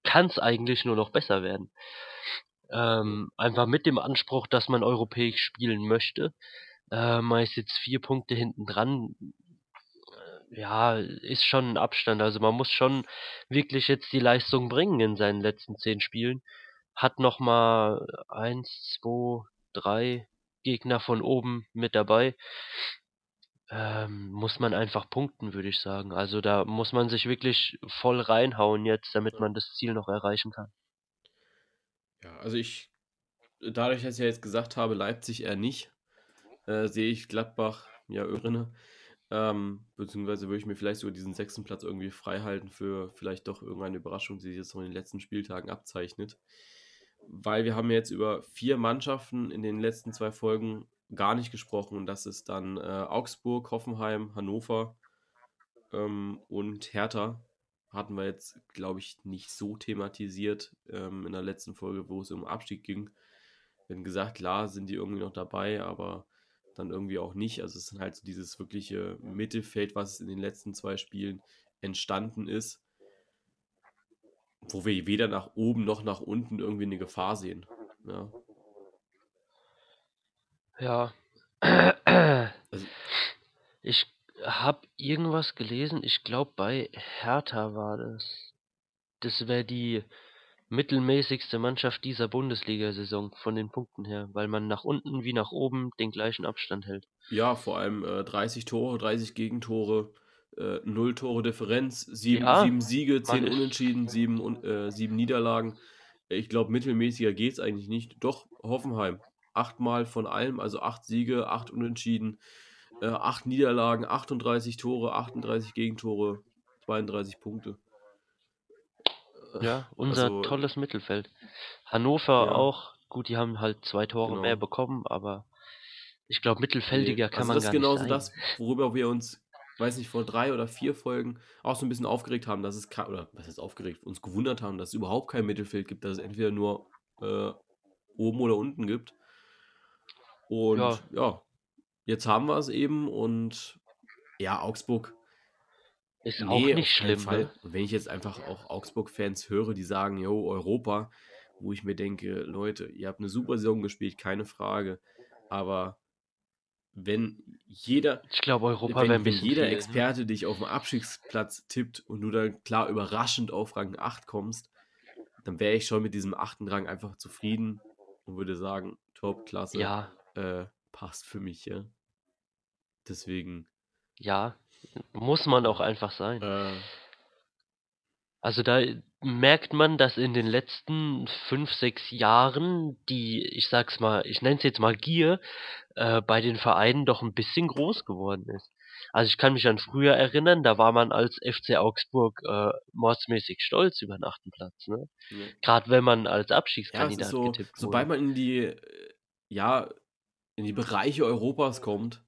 kann es eigentlich nur noch besser werden. Ähm, einfach mit dem Anspruch, dass man europäisch spielen möchte. Äh, man ist jetzt vier Punkte hinten dran. Ja, ist schon ein Abstand. Also man muss schon wirklich jetzt die Leistung bringen in seinen letzten zehn Spielen. Hat nochmal eins, zwei, drei Gegner von oben mit dabei. Ähm, muss man einfach punkten, würde ich sagen. Also da muss man sich wirklich voll reinhauen jetzt, damit man das Ziel noch erreichen kann. Ja, also ich, dadurch, dass ich ja jetzt gesagt habe, Leipzig eher nicht, äh, sehe ich Gladbach ja drinne. Ähm, beziehungsweise würde ich mir vielleicht sogar diesen sechsten Platz irgendwie frei halten für vielleicht doch irgendeine Überraschung, die sich jetzt noch in den letzten Spieltagen abzeichnet. Weil wir haben jetzt über vier Mannschaften in den letzten zwei Folgen gar nicht gesprochen. Und das ist dann äh, Augsburg, Hoffenheim, Hannover ähm, und Hertha. Hatten wir jetzt, glaube ich, nicht so thematisiert ähm, in der letzten Folge, wo es um Abstieg ging. Haben gesagt, klar sind die irgendwie noch dabei, aber dann irgendwie auch nicht. Also es ist halt so dieses wirkliche Mittelfeld, was in den letzten zwei Spielen entstanden ist, wo wir weder nach oben noch nach unten irgendwie eine Gefahr sehen. Ja. Ja. Also, ich habe irgendwas gelesen, ich glaube bei Hertha war das. Das wäre die mittelmäßigste Mannschaft dieser Bundesliga-Saison von den Punkten her, weil man nach unten wie nach oben den gleichen Abstand hält. Ja, vor allem äh, 30 Tore, 30 Gegentore, äh, 0 Tore Differenz, 7, ja, 7 Siege, 10 Unentschieden, 7, äh, 7 Niederlagen. Ich glaube, mittelmäßiger geht es eigentlich nicht. Doch, Hoffenheim. achtmal von allem, also acht Siege, acht Unentschieden, äh, acht Niederlagen, 38 Tore, 38 Gegentore, 32 Punkte. Ja, unser Also, tolles Mittelfeld. Hannover ja, auch, gut, die haben halt zwei Tore mehr genau. bekommen, aber ich glaube, Nee, mittelfeldiger kann also man das ist gar nicht genauso sein. das, worüber wir uns, weiß nicht, vor drei oder vier Folgen auch so ein bisschen aufgeregt haben, dass es, oder was heißt aufgeregt, uns gewundert haben, dass es überhaupt kein Mittelfeld gibt, dass es entweder nur äh, oben oder unten gibt. Und Ja, ja, jetzt haben wir es eben und ja, Augsburg, ist auch nee, auf nicht schlimm, ne? Und wenn ich jetzt einfach auch Augsburg-Fans höre, die sagen, yo, Europa, wo ich mir denke, Leute, ihr habt eine super Saison gespielt, keine Frage, aber wenn jeder, Ich glaube, Europa wenn, wenn jeder viel, ne? Experte dich auf dem Abstiegsplatz tippt und du dann klar überraschend auf Rang 8 kommst, dann wäre ich schon mit diesem achten Rang einfach zufrieden und würde sagen, top, klasse, Ja, äh, passt für mich, ja. Deswegen, ja, muss man auch ja. einfach sein. Äh, Also da merkt man, dass in den letzten fünf, sechs Jahren die, ich sag's mal, ich nenne es jetzt mal Gier, äh, bei den Vereinen doch ein bisschen groß geworden ist. Also ich kann mich an früher erinnern, da war man als FC Augsburg äh, mordsmäßig stolz über den achten Platz, ne? ja. Gerade wenn man als Ja, Abstiegskandidat ist so, getippt sobald wurde. man in die, äh, ja, in die Bereiche Europas kommt,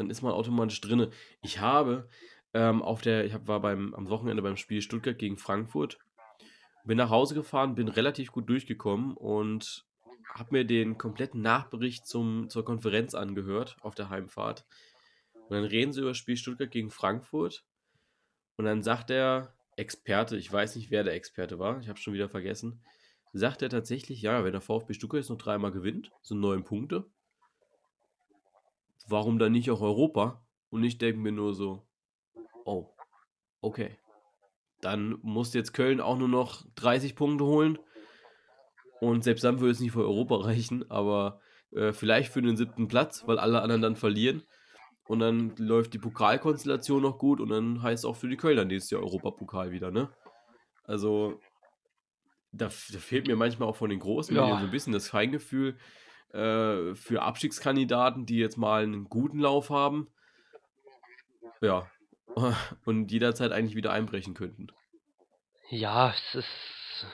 dann ist man automatisch drinne. Ich habe ähm, auf der, ich hab, war beim, am Wochenende beim Spiel Stuttgart gegen Frankfurt, bin nach Hause gefahren, bin relativ gut durchgekommen und habe mir den kompletten Nachbericht zum, zur Konferenz angehört auf der Heimfahrt. Und dann reden sie über das Spiel Stuttgart gegen Frankfurt und dann sagt der Experte, ich weiß nicht, wer der Experte war, ich habe schon wieder vergessen, sagt er tatsächlich, ja, wenn der VfB Stuttgart jetzt noch dreimal gewinnt, sind neun Punkte, warum dann nicht auch Europa? Und ich denke mir nur so, oh, okay. Dann muss jetzt Köln auch nur noch 30 Punkte holen. Und selbst dann würde es nicht für Europa reichen, aber äh, vielleicht für den siebten Platz, weil alle anderen dann verlieren. Und dann läuft die Pokalkonstellation noch gut und dann heißt auch für die Kölner nächstes Jahr Europapokal wieder, ne? Also, da, da fehlt mir manchmal auch von den großen Medien so Ja, ein bisschen das Feingefühl äh, für Abstiegskandidaten, die jetzt mal einen guten Lauf haben. Ja. Und jederzeit eigentlich wieder einbrechen könnten. ja, es ist,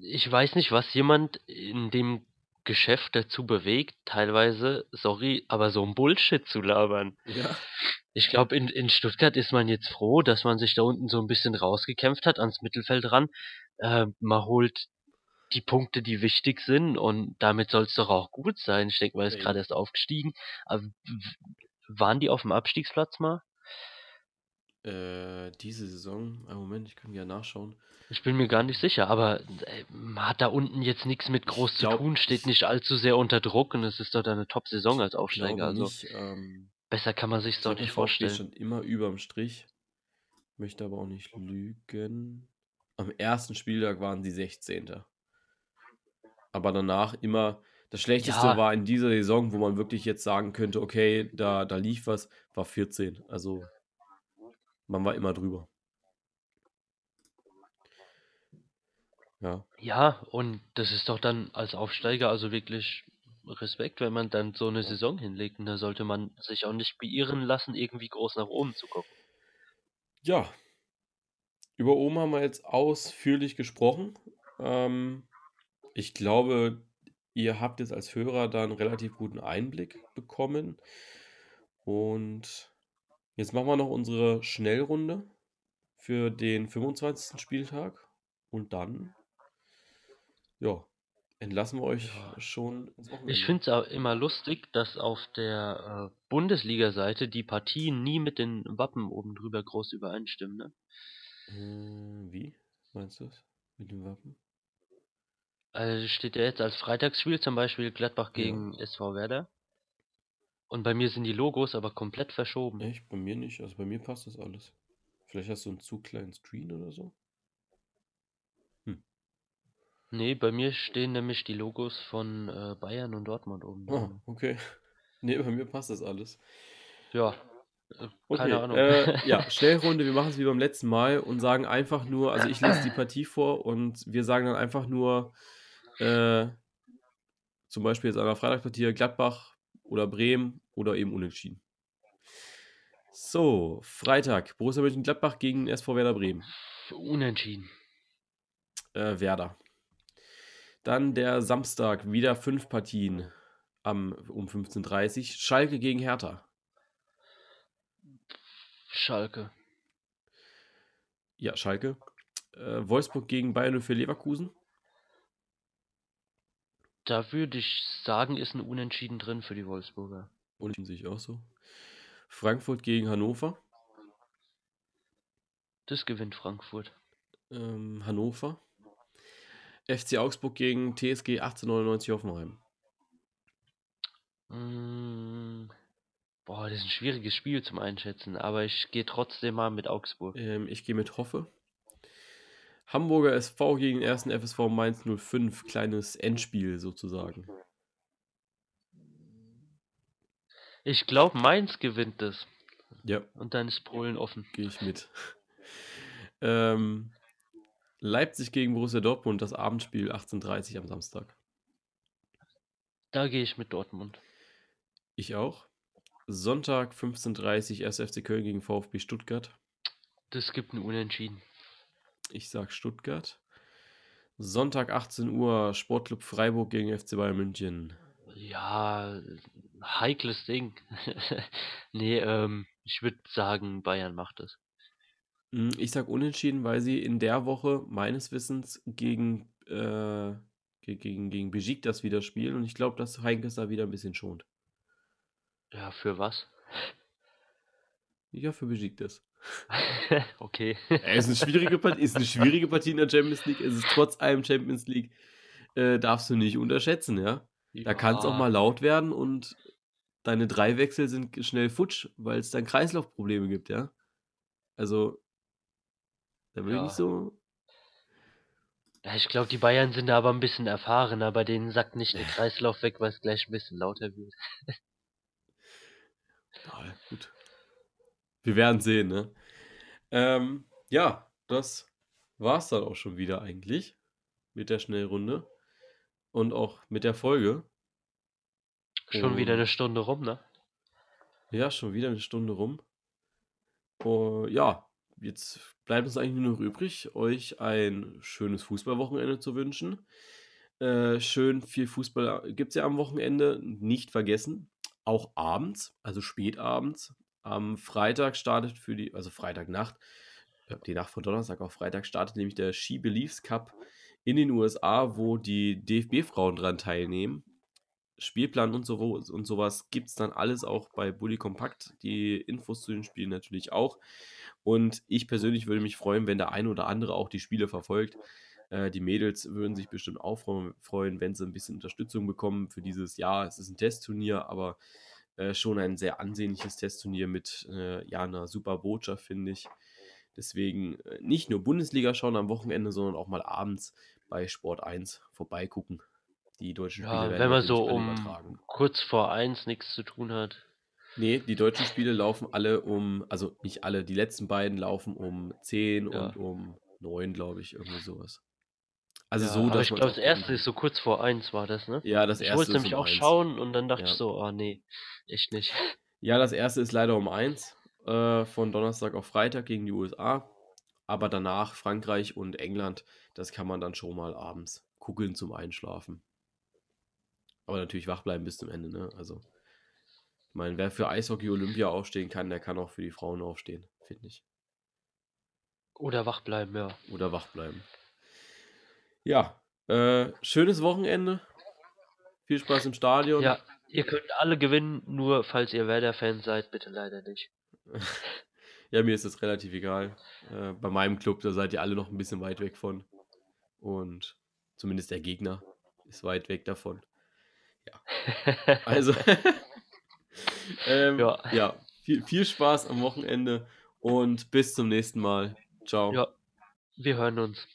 ich weiß nicht, was jemand in dem Geschäft dazu bewegt, teilweise, sorry, aber so ein Bullshit zu labern. Ja. Ich glaube, in, in Stuttgart ist man jetzt froh, dass man sich da unten so ein bisschen rausgekämpft hat, ans Mittelfeld ran. Äh, man holt die Punkte, die wichtig sind und damit soll es doch auch gut sein. Ich denke, man ist gerade erst aufgestiegen. Aber waren die auf dem Abstiegsplatz mal? Äh, diese Saison, einen Moment, ich kann ja nachschauen. Ich bin mir gar nicht sicher, aber äh, man hat da unten jetzt nichts mit Ich groß zu glaube, tun, steht ich nicht allzu sehr unter Druck und es ist dort eine Top-Saison als Aufsteiger. Also nicht. Ähm, besser kann man sich ich doch glaube, der nicht vorstellen. stand immer überm Strich. Möchte aber auch nicht lügen. Am ersten Spieltag waren sie 16. Aber danach immer. Das Schlechteste Ja, war in dieser Saison, wo man wirklich jetzt sagen könnte, okay, da, da lief was, war 14. Also man war immer drüber. Ja. ja, und das ist doch dann als Aufsteiger also wirklich Respekt, wenn man dann so eine. Saison hinlegt. Und da sollte man sich auch nicht beirren lassen, irgendwie groß nach oben zu gucken. Ja, über Oma haben wir jetzt ausführlich gesprochen. Ähm, ich glaube, ihr habt jetzt als Hörer da einen relativ guten Einblick bekommen. Und jetzt machen wir noch unsere Schnellrunde für den 25. Spieltag. Und dann, ja, entlassen wir euch schon ins Ich Wochenende. finde es auch immer lustig, dass auf der äh, Bundesliga-Seite die Partien nie mit den Wappen oben drüber groß übereinstimmen. Ne? Äh, wie meinst du es mit dem Wappen? Also steht ja jetzt als Freitagsspiel zum Beispiel Gladbach Ja, gegen SV Werder. Und bei mir sind die Logos aber komplett verschoben. echt? Bei mir nicht. Also bei mir passt das alles. Vielleicht hast du einen zu kleinen Screen oder so? Hm. Nee, bei mir stehen nämlich die Logos von äh, Bayern und Dortmund oben Oh, okay. Nee, bei mir passt das alles. Ja, äh, keine Okay, Ahnung. äh, ja, Schnellrunde, wir machen es wie beim letzten Mal und sagen einfach nur, also ich lese die Partie vor und wir sagen dann einfach nur, äh, zum Beispiel jetzt an der Freitagspartie Gladbach oder Bremen oder eben Unentschieden. So, Freitag, Borussia Mönchengladbach gegen SV Werder Bremen. Unentschieden. Äh, Werder. Dann der Samstag, wieder fünf Partien am, um 15.30 Uhr. Schalke gegen Hertha. Schalke. Ja, Schalke. Äh, Wolfsburg gegen Bayern für Leverkusen. Da würde ich sagen, ist ein Unentschieden drin für die Wolfsburger. Unentschieden sehe ich auch so. Frankfurt gegen Hannover. Das gewinnt Frankfurt. Ähm, Hannover. FC Augsburg gegen TSG 1899 Hoffenheim. Mm, boah, das ist ein schwieriges Spiel zum Einschätzen, aber ich gehe trotzdem mal mit Augsburg. Ähm, ich gehe mit Hoffe. Hamburger SV gegen den ersten FSV Mainz 05. Kleines Endspiel sozusagen. Ich glaube, Mainz gewinnt das. Ja. Und dann ist Polen offen. Gehe ich mit. ähm, Leipzig gegen Borussia Dortmund, das Abendspiel 18.30 am Samstag. Da gehe ich mit Dortmund. Ich auch. Sonntag 15.30 Uhr 1. FC Köln gegen VfB Stuttgart. Das gibt ein Unentschieden. Ich sag Stuttgart. Sonntag 18 Uhr Sportclub Freiburg gegen FC Bayern München. Ja, heikles Ding. nee, ähm, ich würde sagen, Bayern macht es. Hm, ich sag unentschieden, weil sie in der Woche meines Wissens gegen, äh, gegen, gegen Besiktas wieder spielen und ich glaube, dass Heinkes da wieder ein bisschen schont. Ja, für was? Ja, für Besiktas. okay. Es ist eine schwierige Partie, ist eine schwierige Partie in der Champions League. Es ist trotz allem Champions League, äh, darfst du nicht unterschätzen, ja. Da kann es auch mal laut werden und deine drei Wechsel sind schnell futsch, weil es dann Kreislaufprobleme gibt, ja. Also, da will ich Ja. nicht so. Ja, ich glaube, die Bayern sind da aber ein bisschen erfahrener. Bei denen sackt nicht der Kreislauf weg, weil es gleich ein bisschen lauter wird. Ja, gut. Wir werden sehen, ne? Ähm, ja, das war's dann auch schon wieder eigentlich mit der Schnellrunde und auch mit der Folge. Schon wieder Und- eine Stunde rum, ne? Ja, schon wieder eine Stunde rum. Oh, ja, jetzt bleibt uns eigentlich nur noch übrig, euch ein schönes Fußballwochenende zu wünschen. Äh, schön viel Fußball gibt es ja am Wochenende. Nicht vergessen, auch abends, also spätabends. Am Freitag startet für die, also Freitagnacht, äh, die Nacht von Donnerstag auf Freitag startet nämlich der Ski Beliefs Cup in den USA, wo die DFB-Frauen dran teilnehmen. Spielplan und, so, und sowas gibt es dann alles auch bei Bully Compact. Die Infos zu den Spielen natürlich auch. Und ich persönlich würde mich freuen, wenn der eine oder andere auch die Spiele verfolgt. Äh, die Mädels würden sich bestimmt auch freuen- freuen, wenn sie ein bisschen Unterstützung bekommen für dieses Jahr. Es ist ein Testturnier, aber äh, schon ein sehr ansehnliches Testturnier mit äh, ja, einer super Botschaft, finde ich. Deswegen äh, nicht nur Bundesliga schauen am Wochenende, sondern auch mal abends bei Sport 1 vorbeigucken. Die deutschen Spiele Ja, werden wenn man so um übertragen. kurz vor eins nichts zu tun hat. Nee, die deutschen Spiele laufen alle um, also nicht alle, die letzten beiden laufen um 10 Ja. und um 9, glaube ich, irgendwie sowas. Also ja, so, aber ich glaube, das erste ist so kurz vor eins war das, ne? Ja, das Ich erste wollte ist nämlich um auch 1. schauen und dann dachte Ja. ich so, oh nee, echt nicht. Ja, das erste ist leider um 1 äh, von Donnerstag auf Freitag gegen die USA. Aber danach Frankreich und England, das kann man dann schon mal abends gucken zum Einschlafen. Aber natürlich wach bleiben bis zum Ende, ne? Also, ich meine, wer für Eishockey Olympia aufstehen kann, der kann auch für die Frauen aufstehen, finde ich. Oder wach bleiben, ja. Oder wach bleiben. Ja, äh, schönes Wochenende. Viel Spaß im Stadion. Ja, ihr könnt alle gewinnen, nur falls ihr Werder-Fan seid, bitte leider nicht. Ja, mir ist das relativ egal. Äh, bei meinem Club, da seid ihr alle noch ein bisschen weit weg von. Und zumindest der Gegner ist weit weg davon. Also, ähm, ja, Ja. viel, viel Spaß am Wochenende und bis zum nächsten Mal. Ciao. ja, wir hören uns.